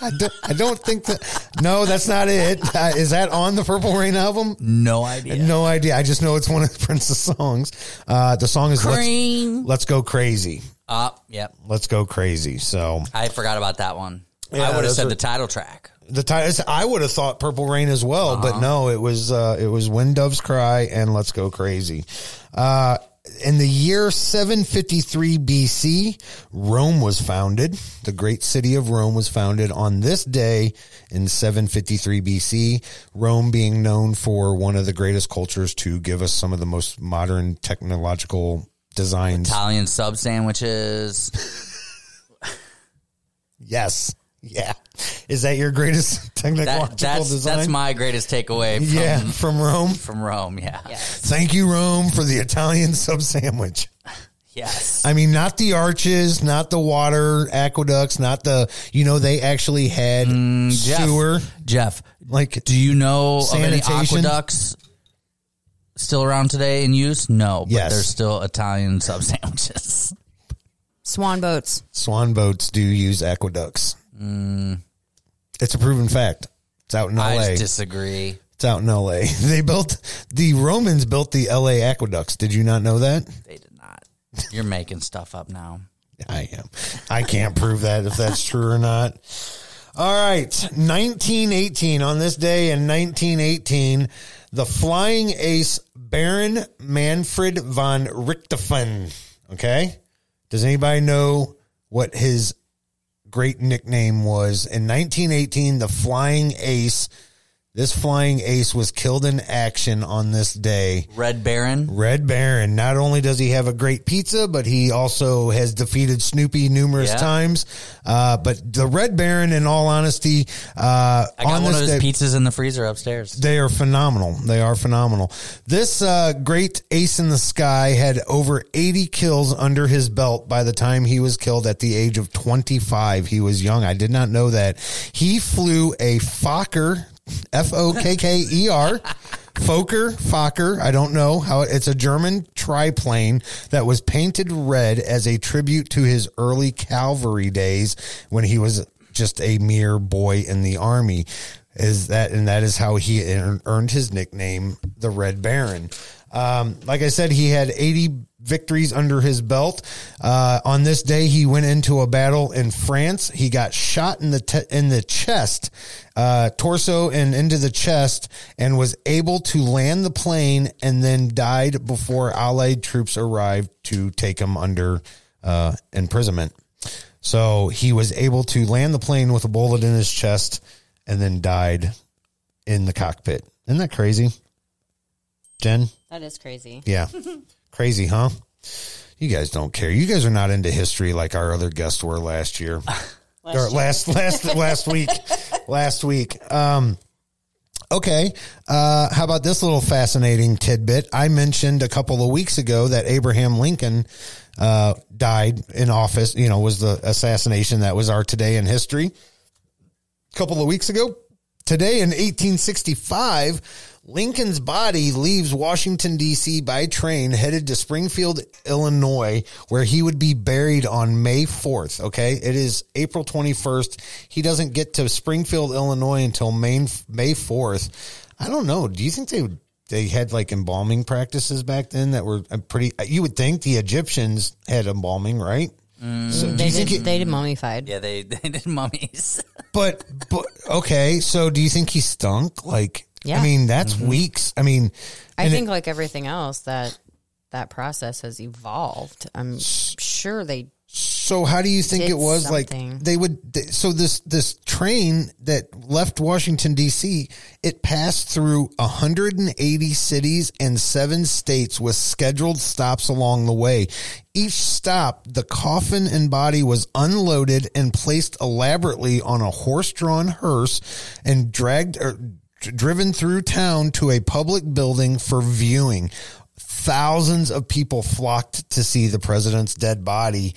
I don't, I don't think that. No, that's not it. Uh, is that on the Purple Rain album? No idea. No idea. I just know it's one of Prince's songs. Uh, the song is Cream. Let's, Let's Go Crazy. Uh, yep. Let's Go Crazy. So, I forgot about that one. I would have said are- the title track. The ti- I would have thought Purple Rain as well, but Uh-huh. no, it was uh, it was When Doves Cry and Let's Go Crazy. Uh, in the year 753 BC, Rome was founded. The great city of Rome was founded on this day in 753 BC. Rome being known for one of the greatest cultures to give us some of the most modern technological designs. Italian sub sandwiches. [laughs] Yes. Yeah. Is that your greatest [laughs] technological That, that's design? that's my greatest takeaway. [laughs] From, Yeah, from Rome. From Rome, yeah. Thank you, Rome, for the Italian sub sandwich. Yes. I mean, not the arches, not the water aqueducts, not the, you know, they actually had Mm, Jeff, sewer. Jeff, like, do you know of any aqueducts still around today in use? No, but Yes. there's still Italian sub sandwiches. Swan boats. Swan boats do use aqueducts. Mm, It's a proven fact. It's out in LA. I disagree. it's out in LA. [laughs] They built, the Romans built the LA aqueducts. Did you not know that? They did not. You're making stuff up now. I am. I can't prove that if that's true or not. All right. 1918. On this day in 1918, the flying ace Baron Manfred von Richthofen. Okay. Does anybody know what his great nickname was? In 1918, the flying ace, this flying ace was killed in action on this day. Red Baron. Red Baron. Not only does he have a great pizza, but he also has defeated Snoopy numerous Yeah. times. Uh, but the Red Baron, in all honesty, uh, I got on one of his day, pizzas in the freezer upstairs. they are phenomenal. They are phenomenal. This uh, great ace in the sky had over 80 kills under his belt by the time he was killed at the age of 25. He was young. I did not know that. He flew a Fokker, F O K K E R. Fokker, Fokker, I don't know how it's a German triplane that was painted red as a tribute to his early cavalry days when he was just a mere boy in the army. Is that and that is how he earned his nickname, the Red Baron. Um, like I said, he had 80 victories under his belt. Uh, on this day, he went into a battle in France. He got shot in the te- in the chest, uh, torso and into the chest, and was able to land the plane, and then died before Allied troops arrived to take him under uh, imprisonment. So he was able to land the plane with a bullet in his chest, and then died in the cockpit. Isn't that crazy, Jen? That is crazy. Yeah. [laughs] Crazy, huh? You guys don't care. You guys are not into history like our other guests were last year. [laughs] or last last last week. [laughs] Last week. Um Okay. Uh, how about this little fascinating tidbit? I mentioned a couple of weeks ago that Abraham Lincoln uh, died in office. You know, was the assassination that was our today in history. A couple of weeks ago, today in 1865, Lincoln's body leaves Washington, D.C. by train headed to Springfield, Illinois, where he would be buried on May 4th. Okay. It is April 21st. He doesn't get to Springfield, Illinois until May, May 4th. I don't know. Do you think they? They had like embalming practices back then that were uh, pretty. You would think the Egyptians had embalming, right? So do they, you think did, it- they did mummified. Yeah, they, [laughs] they did mummies. but but okay, so do you think he stunk? Like, Yeah. I mean, that's mm-hmm. weeks. I mean, I think it- like everything else that that process has evolved. I'm sure they. so. How do you think it was? something. Like they would. they- So this this train that left Washington D.C. it passed through 180 cities and seven states with scheduled stops along the way. Each stop, the coffin and body was unloaded and placed elaborately on a horse-drawn hearse and dragged or d- driven through town to a public building for viewing. Thousands of people flocked to see the president's dead body,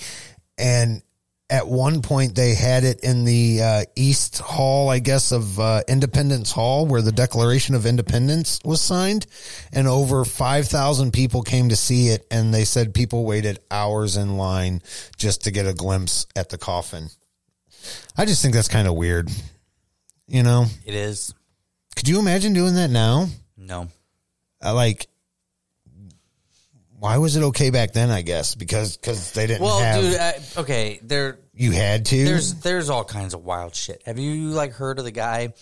and at one point they had it in the uh, East Hall, I guess, of uh, Independence Hall, where the Declaration of Independence was signed, and over five thousand people came to see it, and they said people waited hours in line just to get a glimpse at the coffin. I just think that's kind of weird, you know. It is. Could you imagine doing that now? No. Uh, like, why was it okay back then? I guess because because they didn't Well, have. dude, uh, okay, there you had to. there's there's all kinds of wild shit. Have you like heard of the guy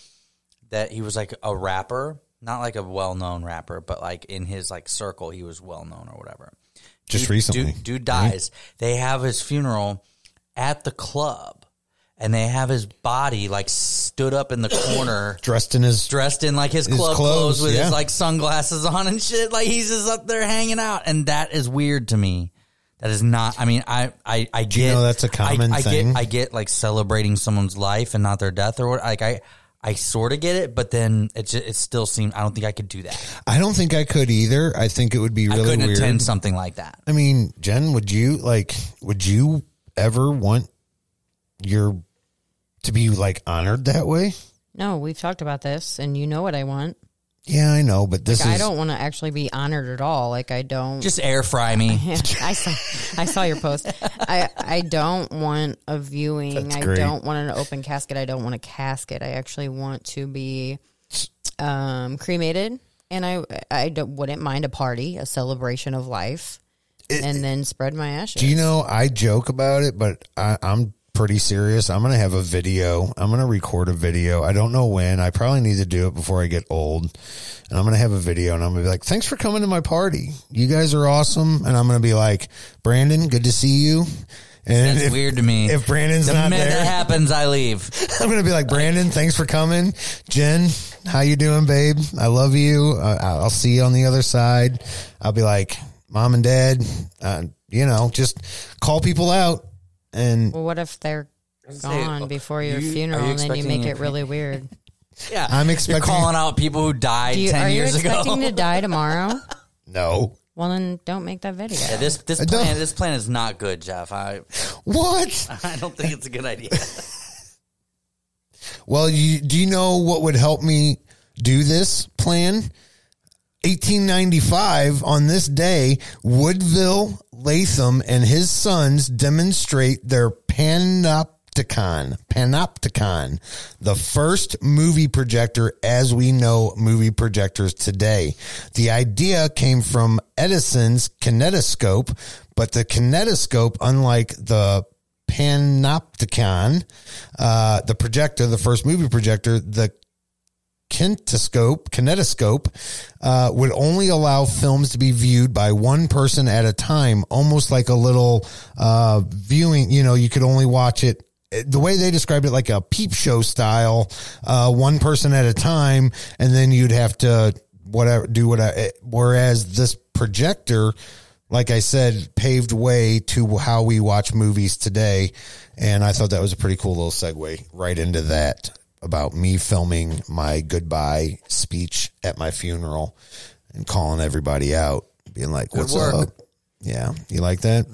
that he was like a rapper, not like a well known rapper, but like in his like circle, he was well known or whatever. Just Dude- recently, dude, dude dies. They have his funeral at the club, and they have his body like stood up in the corner. [clears throat] dressed in his dressed in like his His club clothes, clothes, with yeah. his like sunglasses on and shit. Like he's just up there hanging out, and that is weird to me. That is not. I mean, I I I get. you know that's a common I, I thing? Get, I get like celebrating someone's life and not their death or what. Like I. I sort of get it, but then it just, it still seems I don't think I could do that. I don't think I could either. I think it would be I really couldn't weird. attend something like that. I mean, Jen, would you like? Would you ever want your to be like honored that way? No, we've talked about this, and you know what I want. Yeah, I know, but this Like, I is don't want to actually be honored at all. Like I don't. Just air fry me. [laughs] I saw, I saw your post. I, I don't want a viewing. That's I great. don't want an open casket. I don't want a casket. I actually want to be um, cremated, and I I don't, wouldn't mind a party, a celebration of life, and then spread my ashes. Do you know I joke about it, but I, I'm pretty serious. I'm gonna have a video. I'm gonna record a video. I don't know when. I probably need to do it before I get old. And I'm gonna have a video, and I'm gonna be like, "Thanks for coming to my party. You guys are awesome." And I'm gonna be like, "Brandon, good to see you." And That's if, weird to me. If Brandon's the not minute there, that happens, I leave. [laughs] I'm gonna be like, Brandon, thanks for coming. Jen, how you doing, babe? I love you. Uh, I'll see you on the other side. I'll be like, mom and dad, uh, you know, just call people out. And Well, what if they're say, gone uh, before your you- are funeral, you and then you expecting make a it really weird? [laughs] Yeah, I'm expecting- You're expecting- calling out people who died Do you, ten are you years ago. expecting to die [laughs] tomorrow? no, Well, then don't make that video. Yeah, this this don't- plan this plan is not good, Jeff. I [laughs] what? I don't think it's a good idea. Well, you, do you know what would help me do this plan? 1895 on this day, Woodville Latham and his sons demonstrate their Panoptikon, Panoptikon, the first movie projector as we know movie projectors today. The idea came from Edison's kinetoscope, but the kinetoscope, unlike the Panoptikon, uh, the projector, the first movie projector, the kinetoscope, kinetoscope, uh, would only allow films to be viewed by one person at a time, almost like a little, uh, viewing, you know, you could only watch it the way they described it, like a peep show style, uh, one person at a time, and then you'd have to whatever do whatever. Whereas this projector, like I said, paved way to how we watch movies today, and I thought that was a pretty cool little segue right into that about me filming my goodbye speech at my funeral and calling everybody out, being like, "What's up?" Yeah, you like that?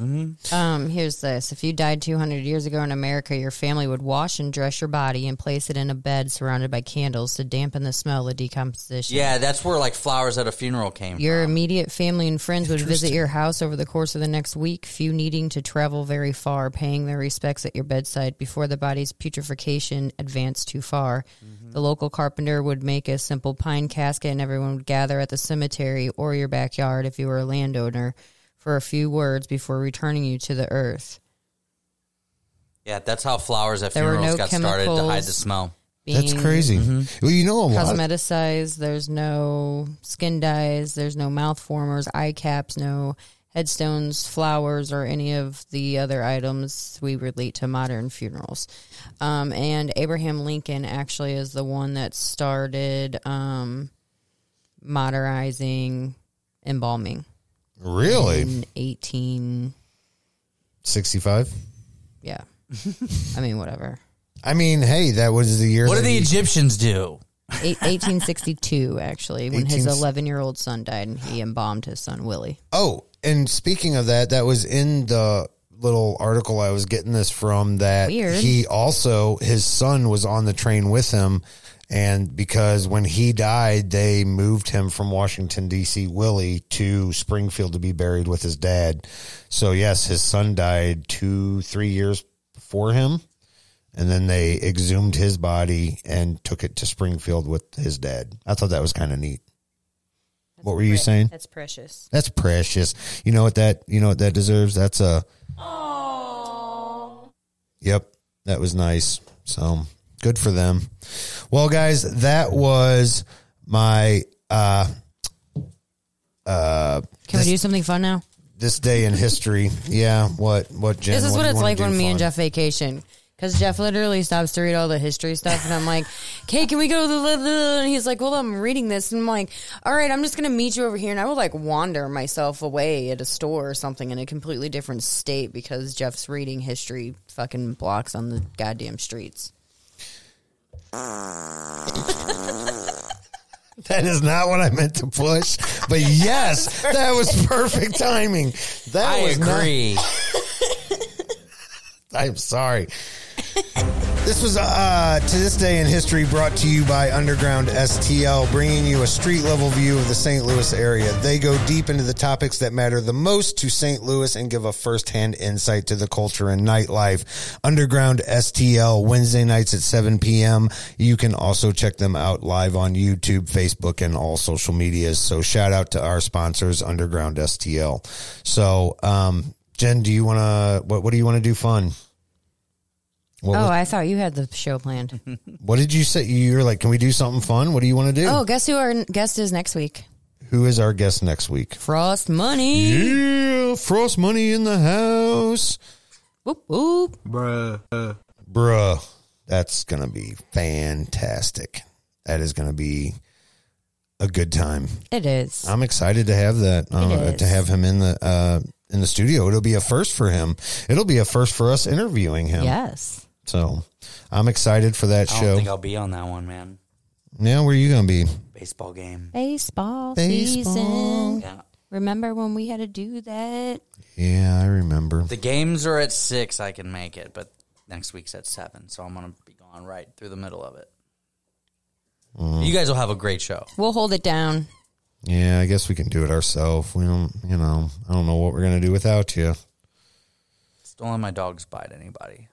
Um, here's this. If you died 200 years ago in America, your family would wash and dress your body and place it in a bed surrounded by candles to dampen the smell of decomposition. yeah, that's where like flowers at a funeral came. Your immediate family and friends would visit your house over the course of the next week, few needing to travel very far, paying their respects at your bedside before the body's putrefaction advanced too far. The local carpenter would make a simple pine casket, and everyone would gather at the cemetery or your backyard if you were a landowner for a few words before returning you to the earth. Yeah, that's how flowers at There funerals no got started to hide the smell. That's being crazy. Well, you know a lot. cosmeticized. There's no skin dyes. There's no mouth formers, eye caps, no headstones, flowers, or any of the other items we relate to modern funerals. Um, and Abraham Lincoln actually is the one that started um, modernizing embalming. Really? In 18. 65? Yeah. [laughs] I mean, whatever. I mean, hey, that was the year. What that do the he- Egyptians do? Eight, 1862, actually, when his 18 11 year old son died and he embalmed his son, Willie. Oh, and speaking of that, that was in the little article I was getting this from that Weird. he also his son was on the train with him and because when he died they moved him from Washington DC Willie to Springfield to be buried with his dad. So yes, his son died 2 3 years before him and then they exhumed his body and took it to Springfield with his dad. I thought that was kind of neat. what were you saying? That's precious. That's precious. You know what that you know what that deserves? That's a Oh. Yep. That was nice. So good for them. Well, guys, that was my uh uh Can we do something fun now? this day in history. Yeah, what what Jen, this is what what, it's like when me and? Jeff vacation. Because Jeff literally stops to read all the history stuff, and I'm like, "Okay, can we go to the?" the- the-" And he's like, "Well, I'm reading this," and I'm like, "All right, I'm just gonna meet you over here." And I will like wander myself away at a store or something in a completely different state because Jeff's reading history fucking blocks on the goddamn streets. That is not what I meant to push, but [laughs] yes, that was perfect timing. That I was not- agree. [laughs] I'm sorry. This was uh, to this day in history brought to you by Underground STL, bringing you a street level view of the St. Louis area. They go deep into the topics that matter the most to St. Louis and give a firsthand insight to the culture and nightlife. Underground STL, Wednesday nights at 7 p.m. You can also check them out live on YouTube, Facebook, and all social medias. So shout out to our sponsors, Underground STL. So, um, Jen, do you want to, what, what do you want to do fun? What, oh, was- I thought you had the show planned. [laughs] what did you say? You were like, can we do something fun? What do you want to do? oh, guess who our guest is next week? Who is our guest next week? Frost Money. Yeah, Frost Money in the house. Whoop whoop. Bruh. Bruh. That's going to be fantastic. That is going to be a good time. It is. I'm excited to have that, uh, is. to have him in the, uh, in the studio. It'll be a first for him. It'll be a first for us interviewing him. Yes. So I'm excited for that show. I don't show. think I'll be on that one, man. Now, where are you going to be? Baseball game. Baseball, Baseball. season. Yeah. Remember when we had to do that? Yeah, I remember. The games are at six. I can make it, but next week's at seven, so I'm gonna be gone right through the middle of it. Mm. You guys will have a great show. We'll hold it down. Yeah, I guess we can do it ourselves. We don't, you know, I don't know what we're gonna do without you. Just don't let my dogs bite anybody.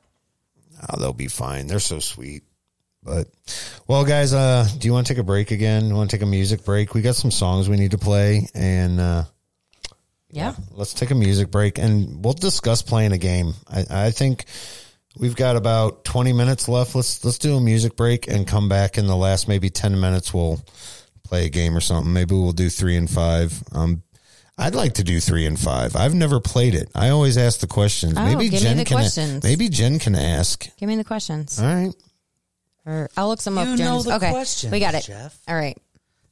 Oh, they'll be fine. They're so sweet. But well, guys, uh, do you want to take a break again? You want to take a music break? We got some songs we need to play, and uh, Yeah. let's take a music break, and we'll discuss playing a game. I, I think we've got about twenty minutes left. Let's let's do a music break and come back in the last maybe ten minutes. We'll play a game or something. Maybe we'll do three and five. Um, I'd like to do three and five. I've never played it. I always ask the questions. Oh, maybe give me Jen the can. questions. Maybe Jen can ask. Give me the questions. All right. Or I'll look some up. You know Jones. the okay, questions, we got it. Jeff. All right.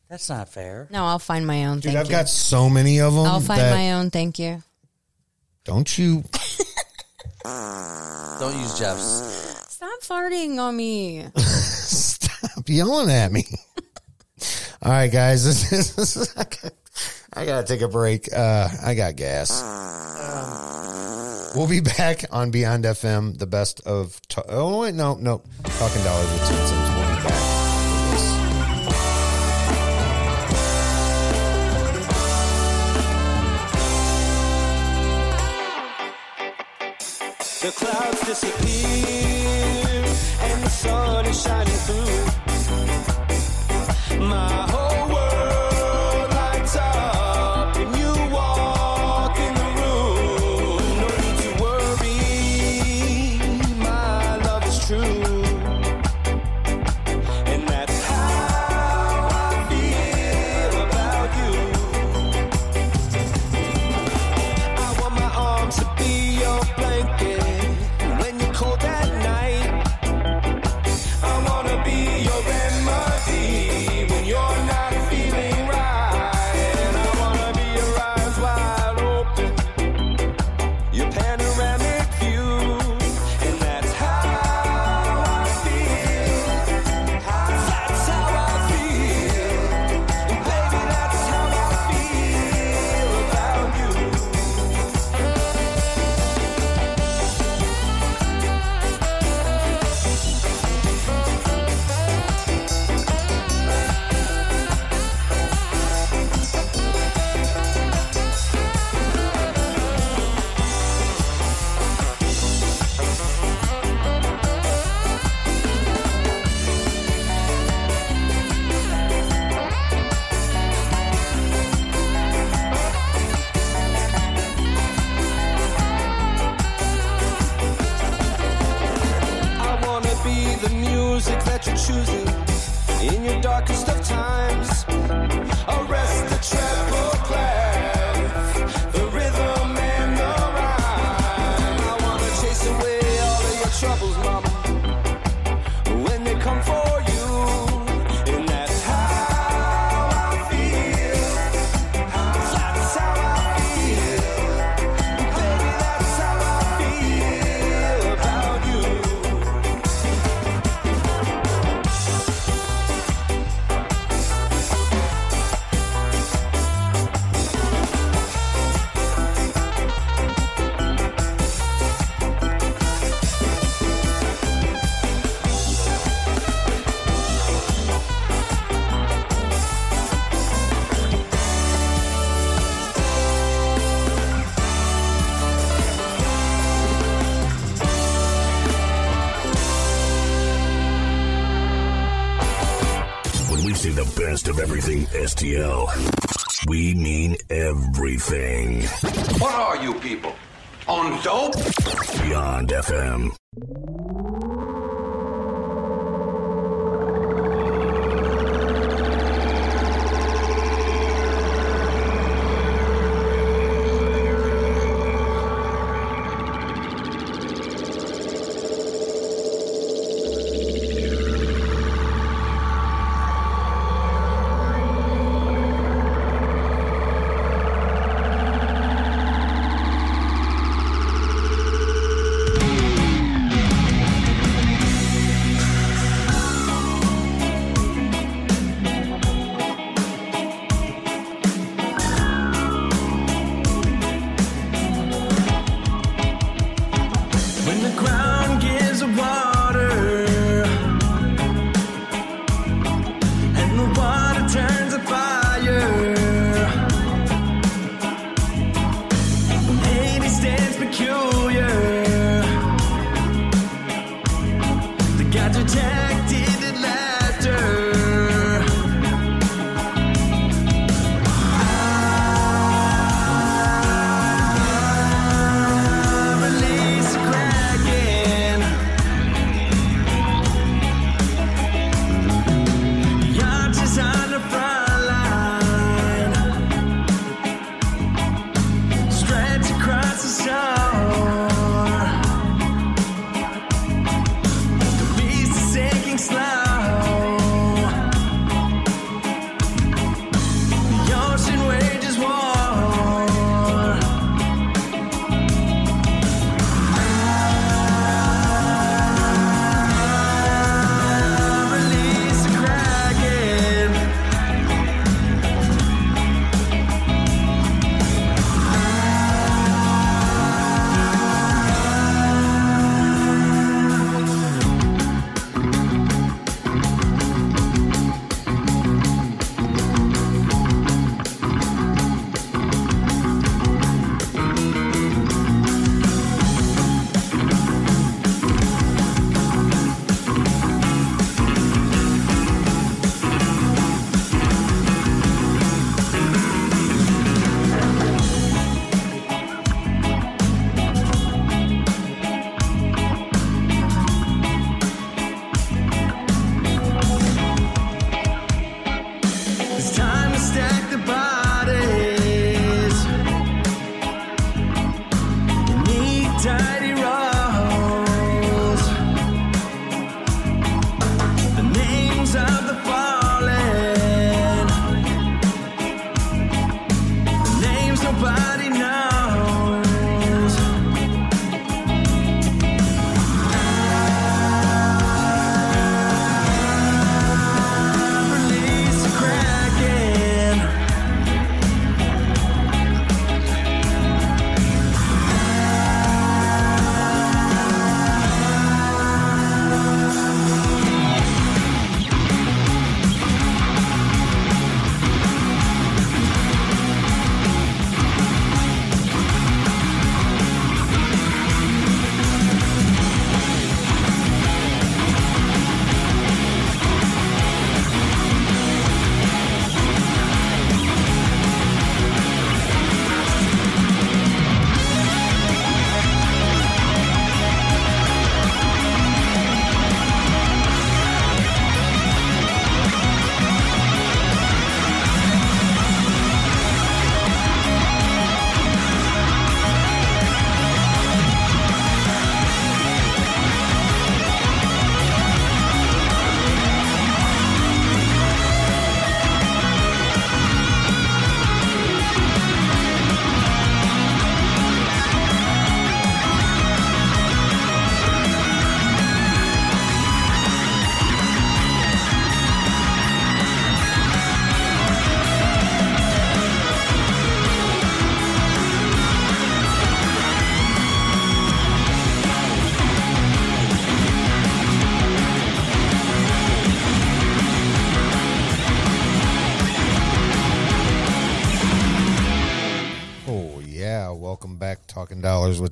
That's not fair. No, I'll find my own. Dude, thank I've you. got so many of them. I'll find that- my own. Thank you. Don't you? [laughs] Don't use Jeff's. Stop farting on me. [laughs] Stop yelling at me. [laughs] All right, guys. This is, this is, I, got, I gotta take a break. Uh, I got gas. We'll be back on Beyond FM, the best of. To- oh wait, no, no, talking dollars with Tencents. We'll be back. The clouds disappear and the sun is shining through. My whole We mean everything. What are you people? On dope? Beyond FM.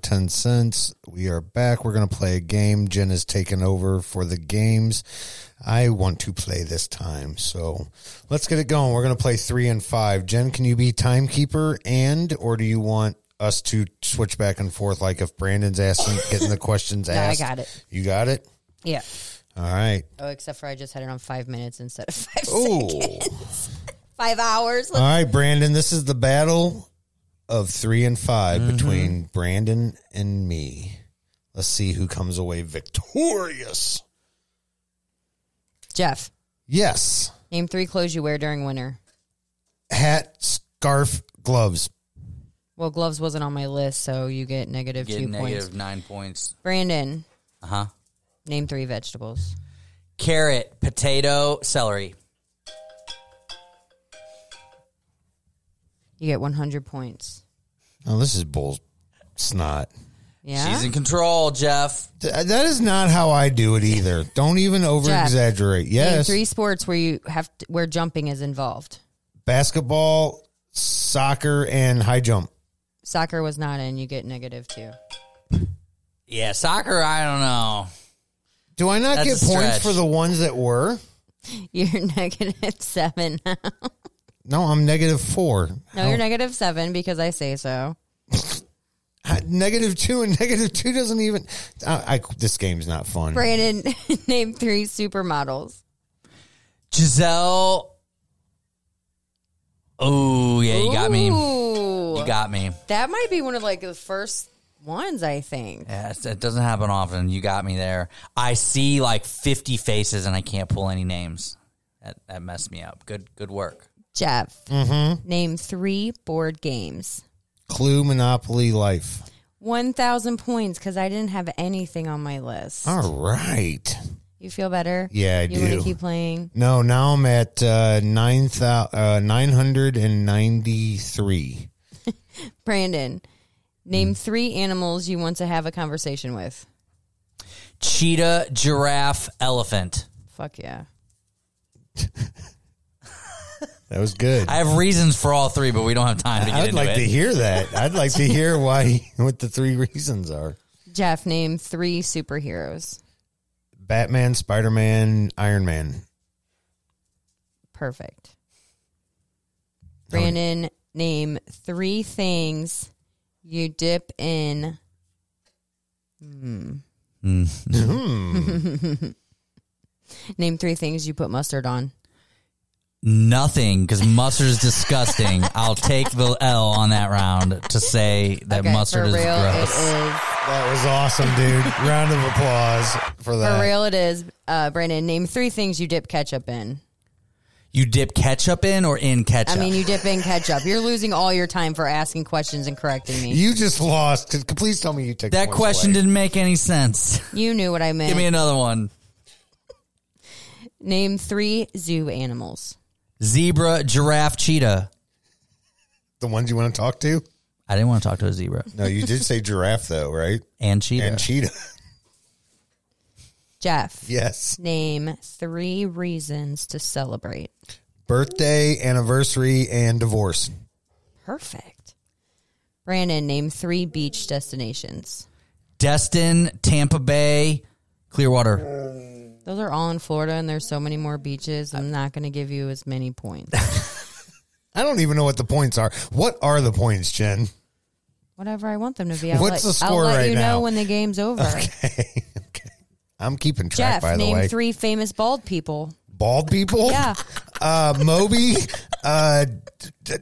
Tencents. We are back. We're going to play a game. Jen has taken over for the games. I want to play this time. So let's get it going. We're going to play three and five. Jen, can you be timekeeper and, or do you want us to switch back and forth? Like if Brandon's asking, getting the [laughs] questions no, asked. I got it. You got it? Yeah. All right. Oh, except for I just had it on five minutes instead of [laughs] five Ooh. seconds. [laughs] five hours. Let's All right, Brandon, this is the battle of three and 5 Mm-hmm. between Brandon and me. Let's see who comes away victorious. Jeff, Yes. name three clothes you wear during winter. Hat, scarf, gloves. Well, gloves wasn't on my list, so you get negative Get two negative points. nine points. Brandon, Uh huh. name three vegetables. Carrot, potato, celery. You get 100 points. Oh, this is bull snot. Yeah. She's in control, Jeff. Th- that is not how I do it either. Don't even over exaggerate. Name Yes. three sports where you have to, where jumping is involved. Basketball, soccer, and high jump. Soccer was not in. You get negative two. Yeah, soccer. I don't know. Do I not That's get points stretch. for the ones that were? [laughs] You're [laughs] negative seven. No, No, I'm negative four. No, you're negative seven because I say so. [laughs] Negative two and negative two doesn't even. I, I this game's not fun. Brandon, [laughs] name three supermodels. Gisele. Oh yeah, you got me. Ooh. You got me. That might be one of like the first ones. I think. Yeah, it's- it doesn't happen often. You got me there. I see like fifty faces and I can't pull any names. That that messed me up. Good good work. Jeff, Mm-hmm. name three board games. Clue, Monopoly, Life. One thousand points because I didn't have anything on my list. All right. You feel better? Yeah, I you want do. to keep playing? No, now I'm at uh, nine thou- uh, nine hundred and ninety three. [laughs] Brandon, name three animals you want to have a conversation with. Cheetah, giraffe, elephant. Fuck yeah. [laughs] That was good. I have reasons for all three, but we don't have time to get it. I'd into like it. to hear that. I'd like to hear why [laughs] what the three reasons are. Jeff, name three superheroes. Batman, Spider Man, Iron Man. Perfect. Brandon, name three things you dip in. Hmm. Hmm. [laughs] name three things you put mustard on. Nothing, because mustard is [laughs] disgusting. I'll take the L on that round to say that Okay, mustard for is real, gross. it is. That was awesome, dude. Round of applause for that. For real, it is. Uh, Brandon, name three things you dip ketchup in. You dip ketchup in or in ketchup? I mean, you dip in ketchup. You're losing all your time for asking questions and correcting me. You just lost. Please tell me you took that points question away. didn't make any sense. You knew what I meant. Give me another one. Name three zoo animals. Zebra, giraffe, cheetah. The ones you want to talk to? I didn't want to talk to a zebra. No, you did say giraffe though, right? And cheetah. And cheetah. Jeff. Yes. Name three reasons to celebrate. Birthday, anniversary, and divorce. Perfect. Brandon, name three beach destinations. Destin, Tampa Bay, Clearwater. Those are all in Florida, and there's so many more beaches. I'm not going to give you as many points. [laughs] I don't even know what the points are. What are the points, Jen? Whatever I want them to be. I'll What's let, the score I'll let right you now? know when the game's over. [laughs] Okay. I'm keeping track, Jeff, by the name way. three famous bald people. Bald people? Yeah. [laughs] Uh, Moby, uh, d- d-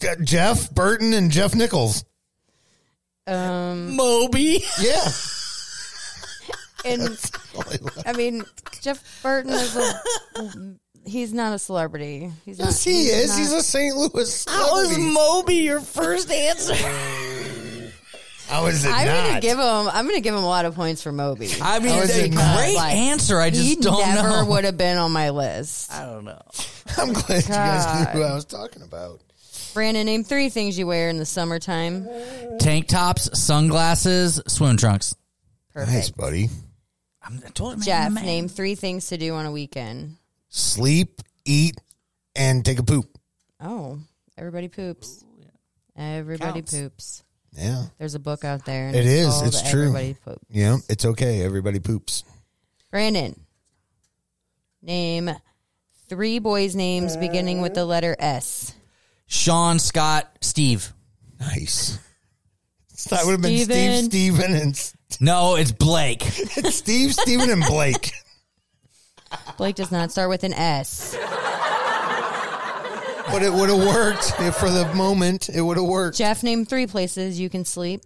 d- Jeff Burton, and Jeff Nichols. Um, Moby. Yeah. And I mean, Jeff Burton is a. He's not a celebrity. He's not. Yes, he is. not- He's a St. Louis. How is celebrity. Moby your first answer? [laughs] How is it I'm not? gonna give him. I'm gonna give him a lot of points for Moby. I mean, How is a it great Like, answer. I just he don't never know. [laughs] would have been on my list. I don't know. I'm glad you guys knew who I was talking about. Brandon, name three things you wear in the summertime. Tank tops, sunglasses, swim trunks. Perfect. Nice, buddy. I'm, I told him, Jeff, man. name three things to do on a weekend. Sleep, eat, and take a poop. Oh, everybody poops. Everybody Counts. poops. Yeah. There's a book out there. And It is. called It's true. Everybody Poop. Yeah, it's okay. Everybody poops. Brandon, name three boys' names beginning with the letter S. Sean, Scott, Steve. Nice. [laughs] That would have been Steve, Steven. Steven, and No, it's Blake. it's [laughs] Steve, Steven, and Blake. Blake does not start with an S. But it would have worked if for the moment. It would have worked. Jeff, name three places you can sleep.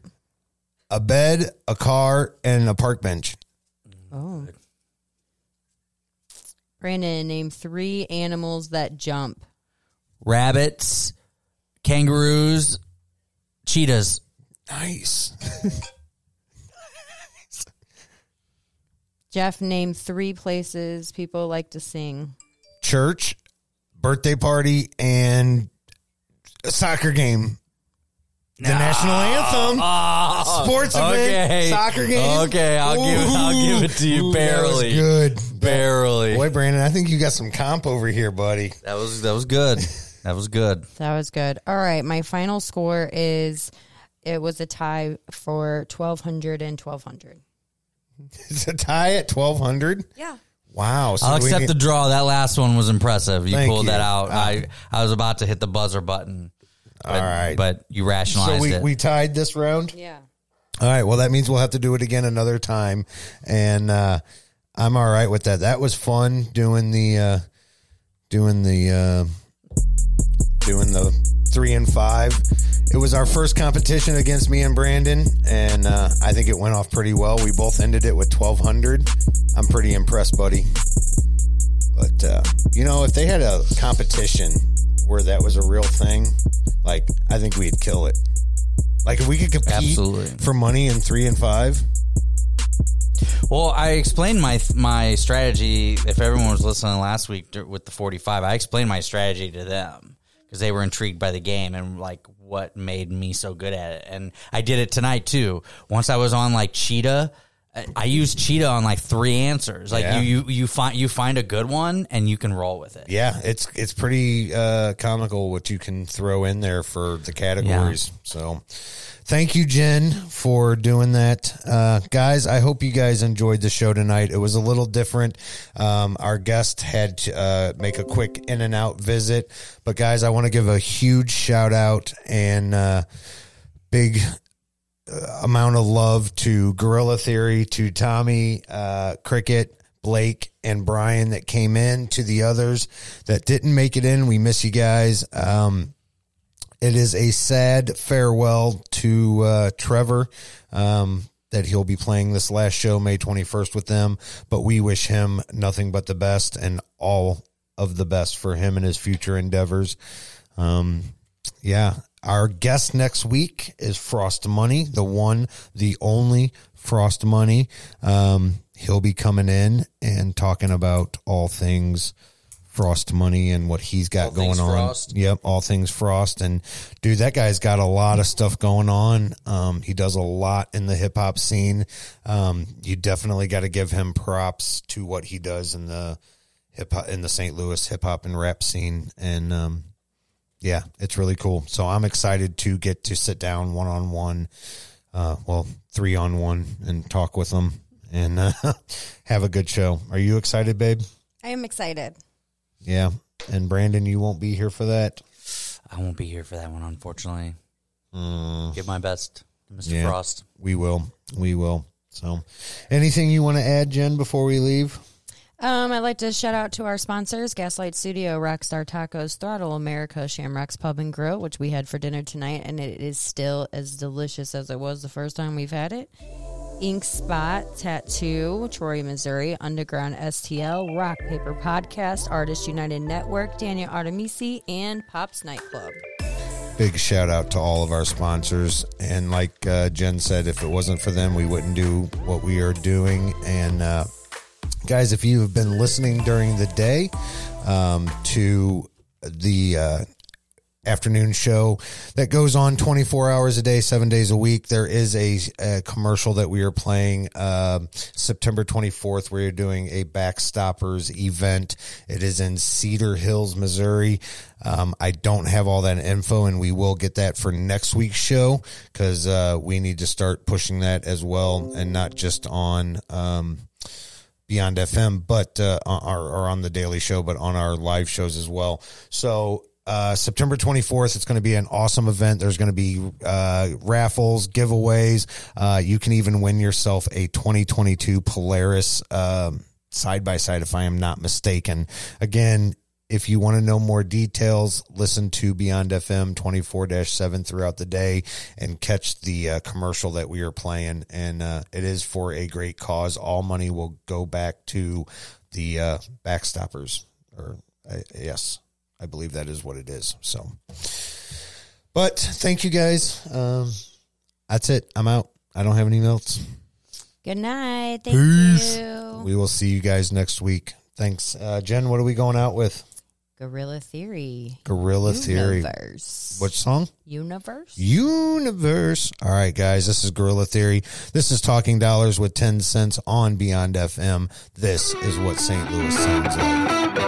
A bed, a car, and a park bench. Oh. Brandon, name three animals that jump. Rabbits, kangaroos, cheetahs. Nice. [laughs] Jeff, name three places people like to sing. Church, birthday party, and a soccer game. The national anthem. Oh, Sports event, okay. soccer game. Okay, I'll give it- I'll give it to you Ooh, that was barely. good. Barely. Boy, Brandon, I think you got some comp over here, buddy. That was that was good. That was good. That was good. All right, my final score is it was a tie for 1200 and 1200. [laughs] It's a tie at twelve hundred. Yeah. Wow. So I'll accept can- the draw. That last one was impressive. You Thank pulled you. that out. Ah. I I was about to hit the buzzer button. But, All right. but you rationalized So we, it. we tied this round. Yeah. All right. Well, that means we'll have to do it again another time, and uh, I'm all right with that. That was fun doing the uh, doing the uh, doing the three and five. It was our first competition against me and Brandon, and uh, I think it went off pretty well. We both ended it with 1200. I'm pretty impressed, buddy. But uh, you know, if they had a competition where that was a real thing, like I think we'd kill it. Like if we could compete Absolutely. for money in three and five. Well, I explained my my strategy. If everyone was listening last week with the 45, I explained my strategy to them because they were intrigued by the game and like what made me so good at it. And I did it tonight too. Once I was on like Cheetah, I- I used Cheetah on like three answers. Like Yeah. you, you you find you find a good one and you can roll with it. Yeah, it's it's pretty uh, comical what you can throw in there for the categories. So, thank you, Jen, for doing that, uh, guys. I hope you guys enjoyed the show tonight. It was a little different. Um, our guest had to uh, make a quick in and out visit, but guys, I want to give a huge shout out and uh, big amount of love to Guerrilla Theory, to Tommy, uh, Cricket, Blake, and Brian that came in, to the others that didn't make it in. We miss you guys. Um, it is a sad farewell to uh, Trevor. Um, that he'll be playing this last show May 21st with them, but we wish him nothing but the best and all of the best for him and his future endeavors. Um, yeah. Our guest next week is Frost Money, the one, the only Frost Money. Um, he'll be coming in and talking about all things Frost Money and what he's got All going on. Frost. Yep, all things Frost. And dude, that guy's got a lot of stuff going on. Um, he does a lot in the hip hop scene. Um, you definitely got to give him props to what he does in the hip hop in the St. Louis hip hop and rap scene. And um, yeah, it's really cool. So I'm excited to get to sit down one on one, uh, well, three on one, and talk with them and uh, [laughs] have a good show. Are you excited, babe? I am excited. Yeah. And Brandon, you won't be here for that. I won't be here for that one, unfortunately. Give my best, Mr. Yeah, Frost. We will. We will. So, anything you want to add, Jen, before we leave? Um, I'd like to shout out to our sponsors, Gaslight Studio, Rockstar Tacos, Throttle America, Shamrock's Pub and Grill, which we had for dinner tonight, and it is still as delicious as it was the first time we've had it. Ink Spot Tattoo, Troy, Missouri, Underground STL, Rock Paper Podcast, Artists United Network, Daniel Artemisi, and Pops Nightclub. Big shout out to all of our sponsors. And like uh, Jen said, if it wasn't for them, we wouldn't do what we are doing. And uh, guys, if you have been listening during the day um, to the uh, afternoon show that goes on 24 hours a day, seven days a week. There is a, a commercial that we are playing um September 24th. We're doing a Backstoppers event. It is in Cedar Hills, Missouri. Um, I don't have all that info, and we will get that for next week's show because uh, we need to start pushing that as well, and not just on. Um, Beyond FM, but uh, or, or on the Daily Show, but on our live shows as well. So uh, September 24th, it's going to be an awesome event. There's going to be uh, raffles, giveaways. Uh, you can even win yourself a 2022 Polaris side by side, if I am not mistaken. Again, if you want to know more details, listen to Beyond FM 24 7 throughout the day and catch the uh, commercial that we are playing. And uh, it is for a great cause. All money will go back to the uh, backstoppers. Or, uh, yes, I believe that is what it is. So, but thank you guys. Um, that's it. I'm out. I don't have any notes. Good night. Thank Peace. you. We will see you guys next week. Thanks. Uh, Jen, what are we going out with? Guerrilla Theory. Guerrilla Theory. Universe. What song? Universe. Universe. All right, guys, this is Guerrilla Theory. This is Talking Dollars with Tencents on Beyond FM. This is what St. Louis sounds like.